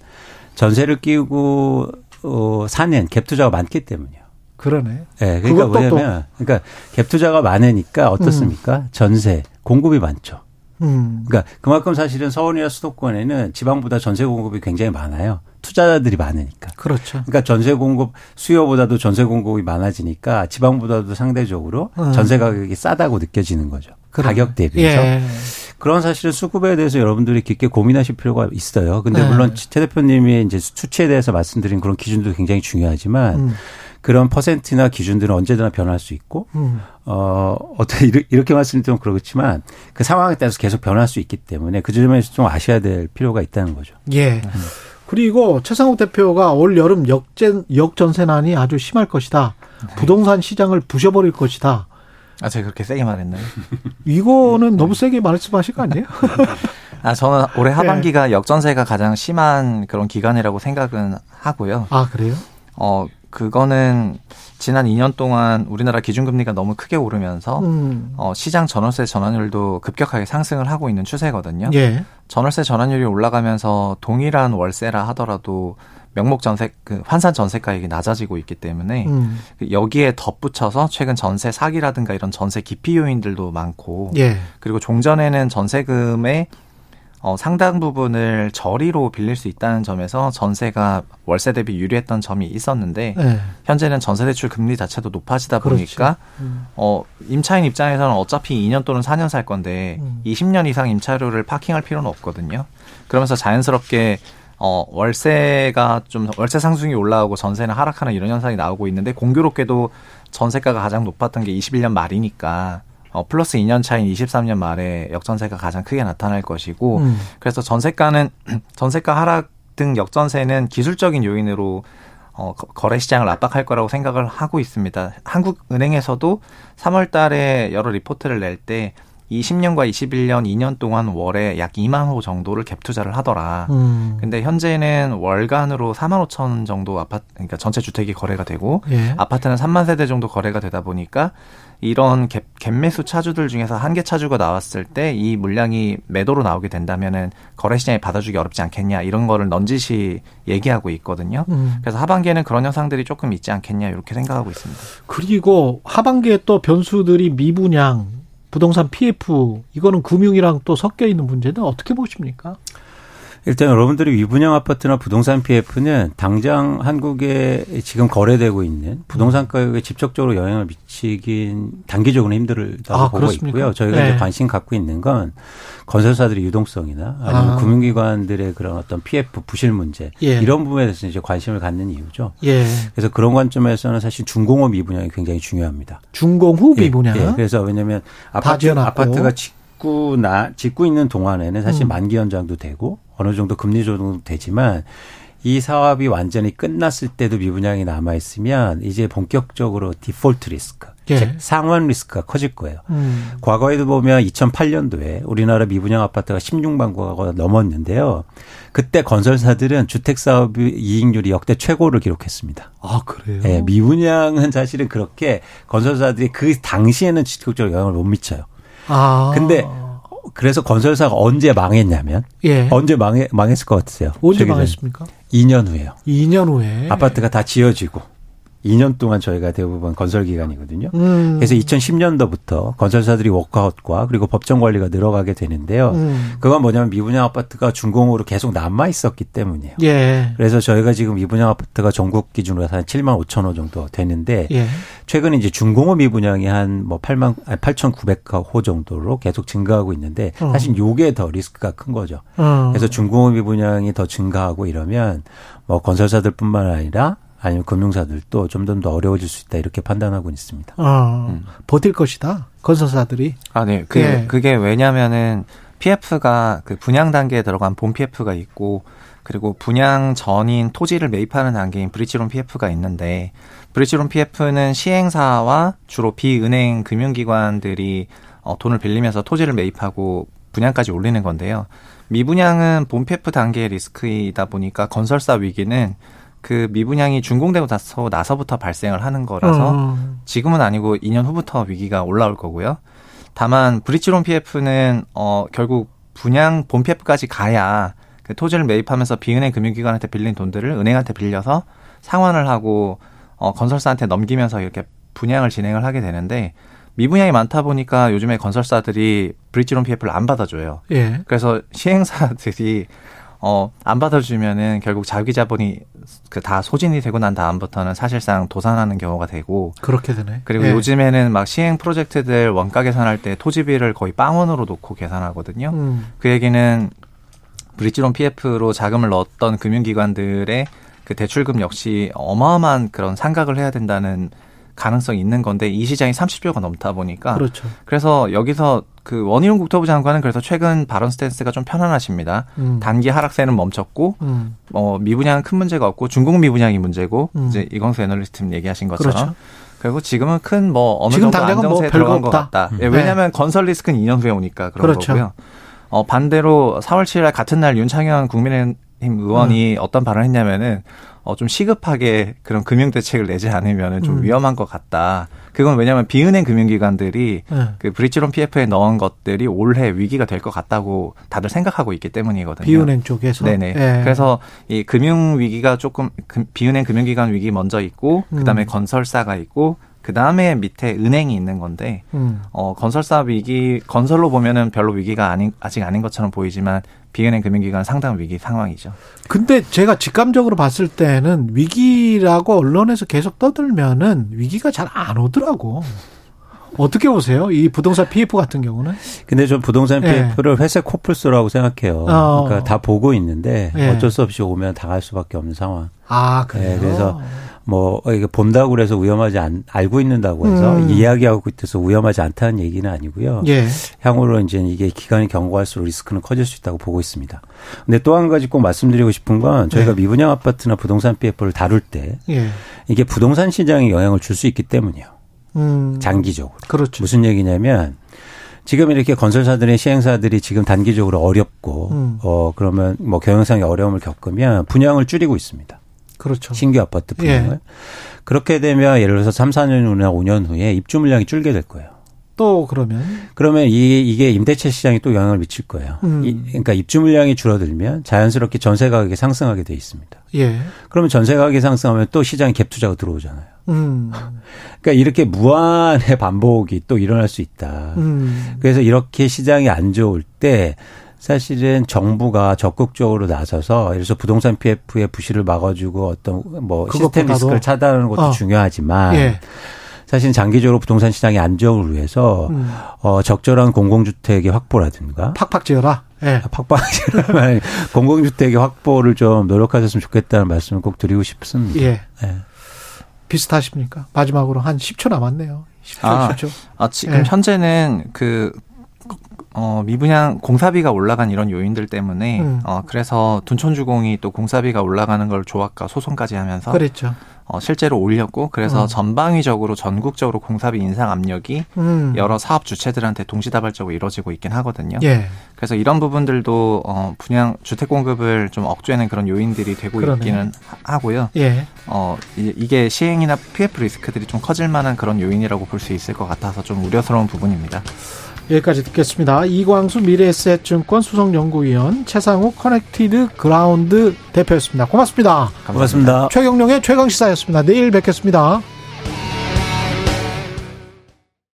전세를 끼고 어, 사는 갭 투자가 많기 때문이에요. 그러네. 예, 그러니까 뭐냐면 그러니까 갭 투자가 많으니까 어떻습니까? 전세 공급이 많죠. 음. 그러니까 그만큼 사실은 서울이나 수도권에는 지방보다 전세 공급이 굉장히 많아요. 투자자들이 많으니까. 그렇죠. 그러니까 전세 공급 수요보다도 전세 공급이 많아지니까 지방보다도 상대적으로 음. 전세 가격이 싸다고 느껴지는 거죠. 그래. 가격 대비해서. 예. 그런 사실은 수급에 대해서 여러분들이 깊게 고민하실 필요가 있어요. 근데 네. 물론 최 대표님이 이제 수치에 대해서 말씀드린 그런 기준도 굉장히 중요하지만 음. 그런 퍼센트나 기준들은 언제나 변할 수 있고 음. 어, 어떻게 이렇게, 이렇게 말씀드리면 그렇지만 그 상황에 따라서 계속 변할 수 있기 때문에 그 점에서 좀 아셔야 될 필요가 있다는 거죠. 예. 그리고 최상욱 대표가 올 여름 역전 역전세난이 아주 심할 것이다. 네. 부동산 시장을 부셔버릴 것이다. 아 제가 그렇게 세게 말했나요? 이거는 너무 세게 말씀하신 거 아니에요? 아, 저는 올해 네. 하반기가 역전세가 가장 심한 그런 기간이라고 생각은 하고요. 아 그래요? 어, 그거는 지난 2년 동안 우리나라 기준금리가 너무 크게 오르면서 음. 어, 시장 전월세 전환율도 급격하게 상승을 하고 있는 추세거든요. 예. 전월세 전환율이 올라가면서 동일한 월세라 하더라도 명목 전세 그 환산 전세 가액이 낮아지고 있기 때문에 음. 그 여기에 덧붙여서 최근 전세 사기라든가 이런 전세 기피 요인들도 많고 예. 그리고 종전에는 전세금의 어, 상당 부분을 저리로 빌릴 수 있다는 점에서 전세가 월세 대비 유리했던 점이 있었는데 예. 현재는 전세 대출 금리 자체도 높아지다 그렇죠. 보니까 음. 어 임차인 입장에서는 어차피 2년 또는 4년 살 건데 음. 20년 이상 임차료를 파킹할 필요는 없거든요. 그러면서 자연스럽게 어 월세가 좀 월세 상승이 올라오고 전세는 하락하는 이런 현상이 나오고 있는데 공교롭게도 전세가가 가장 높았던 게 21년 말이니까 어 플러스 2년 차인 23년 말에 역전세가 가장 크게 나타날 것이고 음. 그래서 전세가는 전세가 하락 등 역전세는 기술적인 요인으로 어, 거- 거래 시장을 압박할 거라고 생각을 하고 있습니다. 한국은행에서도 3월 달에 여러 리포트를 낼 때 20년과 21년 2년 동안 월에 약 2만 호 정도를 갭 투자를 하더라. 음. 근데 현재는 월간으로 4만 5천 정도 아파트, 그러니까 전체 주택이 거래가 되고 예. 아파트는 3만 세대 정도 거래가 되다 보니까 이런 갭, 갭 매수 차주들 중에서 한계 차주가 나왔을 때 이 물량이 매도로 나오게 된다면은 거래 시장에 받아주기 어렵지 않겠냐 이런 거를 넌지시 얘기하고 있거든요. 음. 그래서 하반기에는 그런 현상들이 조금 있지 않겠냐 이렇게 생각하고 있습니다. 그리고 하반기에 또 변수들이 미분양, 부동산 PF 이거는 금융이랑 또 섞여 있는 문제는 어떻게 보십니까? 일단 여러분들이 위분양 아파트나 부동산 PF는 당장 한국에 지금 거래되고 있는 부동산 가격에 직접적으로 영향을 미치긴 단기적으로는 힘들다고 아, 보고 그렇습니까? 있고요. 저희가 네. 이제 관심 갖고 있는 건 건설사들의 유동성이나 아니면 아. 금융기관들의 그런 어떤 PF 부실 문제 예. 이런 부분에 대해서 이제 관심을 갖는 이유죠. 예. 그래서 그런 관점에서는 사실 중공업 미분양이 굉장히 중요합니다. 중공후 예, 미분양. 예. 그래서 왜냐하면 다 아파트. 아파트가 짓고 나 짓고 있는 동안에는 사실 음. 만기 연장도 되고 어느 정도 금리 조정도 되지만 이 사업이 완전히 끝났을 때도 미분양이 남아 있으면 이제 본격적으로 디폴트 리스크, 예. 즉 상환 리스크가 커질 거예요. 음. 과거에도 보면 2008년도에 우리나라 미분양 아파트가 16만 구가 넘었는데요. 그때 건설사들은 주택 사업 이익률이 역대 최고를 기록했습니다. 아 그래요? 예, 미분양은 사실은 그렇게 건설사들이 그 당시에는 직접적으로 영향을 못 미쳐요. 아. 근데 그래서 건설사가 언제 망했냐면 예. 언제 망해, 망했을 것 같으세요? 언제? 망했습니까? 2년 후에요. 2년 후에. 아파트가 다 지어지고 2년 동안 저희가 대부분 건설 기간이거든요. 음. 그래서 2010년도부터 건설사들이 워크아웃과 그리고 법정 관리가 늘어가게 되는데요. 음. 그건 뭐냐면 미분양 아파트가 준공으로 계속 남아 있었기 때문이에요. 예. 그래서 저희가 지금 미분양 아파트가 전국 기준으로 한 7만 5천 호 정도 되는데 예. 최근에 이제 중공업 미분양이 한 뭐 8만 8,900호 정도로 계속 증가하고 있는데 어. 사실 요게 더 리스크가 큰 거죠. 어. 그래서 중공업 미분양이 더 증가하고 이러면 뭐 건설사들뿐만 아니라 아니면 금융사들도 점점 더 어려워질 수 있다 이렇게 판단하고 있습니다. 어. 음. 버틸 것이다. 건설사들이. 아, 네. 그, 예. 그게 왜냐면은 PF가 그 분양 단계에 들어간 본 PF가 있고 그리고 분양 전인 토지를 매입하는 단계인 브릿지론 PF가 있는데 브릿지론 PF는 시행사와 주로 비은행 금융기관들이 어, 돈을 빌리면서 토지를 매입하고 분양까지 올리는 건데요. 미분양은 본 PF 단계의 리스크이다 보니까 건설사 위기는 그 미분양이 준공되고 나서 나서부터 발생을 하는 거라서 어. 지금은 아니고 2년 후부터 위기가 올라올 거고요. 다만 브릿지론 PF는 어 결국 분양 본 PF까지 가야 그 토지를 매입하면서 비은행 금융기관한테 빌린 돈들을 은행한테 빌려서 상환을 하고 어 건설사한테 넘기면서 이렇게 분양을 진행을 하게 되는데 미분양이 많다 보니까 요즘에 건설사들이 브릿지론 PF를 안 받아줘요. 예. 그래서 시행사들이 어, 안 받아주면은 결국 자기 자본이 그 다 소진이 되고 난 다음부터는 사실상 도산하는 경우가 되고 그렇게 되네. 그리고 예. 요즘에는 막 시행 프로젝트들 원가 계산할 때 토지비를 거의 빵원으로 놓고 계산하거든요. 음. 그 얘기는 브릿지론 PF로 자금을 넣었던 금융기관들의 그 대출금 역시 어마어마한 그런 상각을 해야 된다는 가능성이 있는 건데 이 시장이 30조가 넘다 보니까 그렇죠. 그래서 여기서 그 원희룡 국토부 장관은 그래서 최근 발언 스탠스가 좀 편안하십니다. 음. 단기 하락세는 멈췄고 음. 어 미분양은 큰 문제가 없고 중공 미분양이 문제고 음. 이제 이광수 애널리스트님 얘기하신 것처럼 그렇죠. 그리고 지금은 큰 뭐 어느 지금 정도 뭐 안정세에 별거 들어간 것. 같다. 음. 예, 왜냐하면 건설 리스크는 2년 후에 오니까 그런 그렇죠. 거고요. 어 반대로 4월 7일 같은 날 윤창현 국민의힘 의원이 어떤 발언을 했냐면은 어 좀 시급하게 그런 금융 대책을 내지 않으면은 좀 음. 위험한 것 같다. 그건 왜냐하면 비은행 금융기관들이 예. 그 브릿지론 PF에 넣은 것들이 올해 위기가 될 것 같다고 다들 생각하고 있기 때문이거든요. 비은행 쪽에서. 네네. 예. 그래서 이 금융 위기가 조금 금- 비은행 금융기관 위기 먼저 있고 그다음에 음. 건설사가 있고 그 다음에 밑에 은행이 있는 건데 음. 어 건설사 위기 건설로 보면은 별로 위기가 아닌 아직 아닌 것처럼 보이지만 비은행 금융기관 상당 위기 상황이죠. 근데 제가 직감적으로 봤을 때는 위기라고 언론에서 계속 떠들면은 위기가 잘 안 오더라고. 어떻게 보세요? 이 부동산 PF 같은 경우는? 근데 전 부동산 예. PF를 회색 코뿔소라고 생각해요. 어. 그러니까 다 보고 있는데 예. 어쩔 수 없이 오면 당할 수밖에 없는 상황. 아, 그래요? 예, 그래서 뭐 이게 본다고 그래서 위험하지 않 알고 있는다고 해서 음. 이야기하고 있어서 위험하지 않다는 얘기는 아니고요. 예. 향후로 이제 이게 기간이 경과할수록 리스크는 커질 수 있다고 보고 있습니다. 근데 또 한 가지 꼭 말씀드리고 싶은 건 저희가 네. 미분양 아파트나 부동산 PF를 다룰 때 예. 이게 부동산 시장에 영향을 줄 수 있기 때문이에요. 음. 장기적으로. 그렇죠. 무슨 얘기냐면 지금 이렇게 건설사들의 시행사들이 지금 단기적으로 어렵고 음. 어 그러면 뭐 경영상의 어려움을 겪으면 분양을 줄이고 있습니다. 그렇죠. 신규 아파트 분양을. 예. 그렇게 되면 예를 들어서 3, 4년 후나 5년 후에 입주 물량이 줄게 될 거예요. 또 그러면 그러면 이, 이게 임대차 시장에 또 영향을 미칠 거예요. 음. 이, 그러니까 입주 물량이 줄어들면 자연스럽게 전세 가격이 상승하게 돼 있습니다. 예. 그러면 전세 가격이 상승하면 또 시장에 갭 투자가 들어오잖아요. 음. 그러니까 이렇게 무한의 반복이 또 일어날 수 있다. 음. 그래서 이렇게 시장이 안 좋을 때 사실은 정부가 적극적으로 나서서 예를 들어서 부동산 PF의 부실을 막아주고 어떤 뭐 시스템. 리스크를 차단하는 것도 어. 중요하지만 예. 사실 장기적으로 부동산 시장의 안정을 위해서 음. 어, 적절한 공공주택의 확보라든가 팍팍 지어라. 예. 팍팍하지만 공공주택의 확보를 좀 노력하셨으면 좋겠다는 말씀을 꼭 드리고 싶습니다. 예. 예. 비슷하십니까? 마지막으로 한 10초 남았네요. 10초, 아, 10초. 아, 지금 예. 현재는 그 어, 미분양 공사비가 올라간 이런 요인들 때문에 음. 어, 그래서 둔촌주공이 또 공사비가 올라가는 걸 조합과 소송까지 하면서 그랬죠. 어, 실제로 올렸고 그래서 어. 전방위적으로 전국적으로 공사비 인상 압력이 음. 여러 사업 주체들한테 동시다발적으로 이루어지고 있긴 하거든요. 예. 그래서 이런 부분들도 어, 분양 주택 공급을 좀 억제하는 그런 요인들이 되고 그러네요. 있기는 하- 하고요. 예. 어, 이- 이게 시행이나 PF 리스크들이 좀 커질 만한 그런 요인이라고 볼 수 있을 것 같아서 좀 우려스러운 부분입니다. 여기까지 듣겠습니다. 이광수 미래에셋증권 수석연구위원 채상욱 커넥티드 그라운드 대표였습니다. 고맙습니다. 고맙습니다. 최경영의 최강시사였습니다. 내일 뵙겠습니다.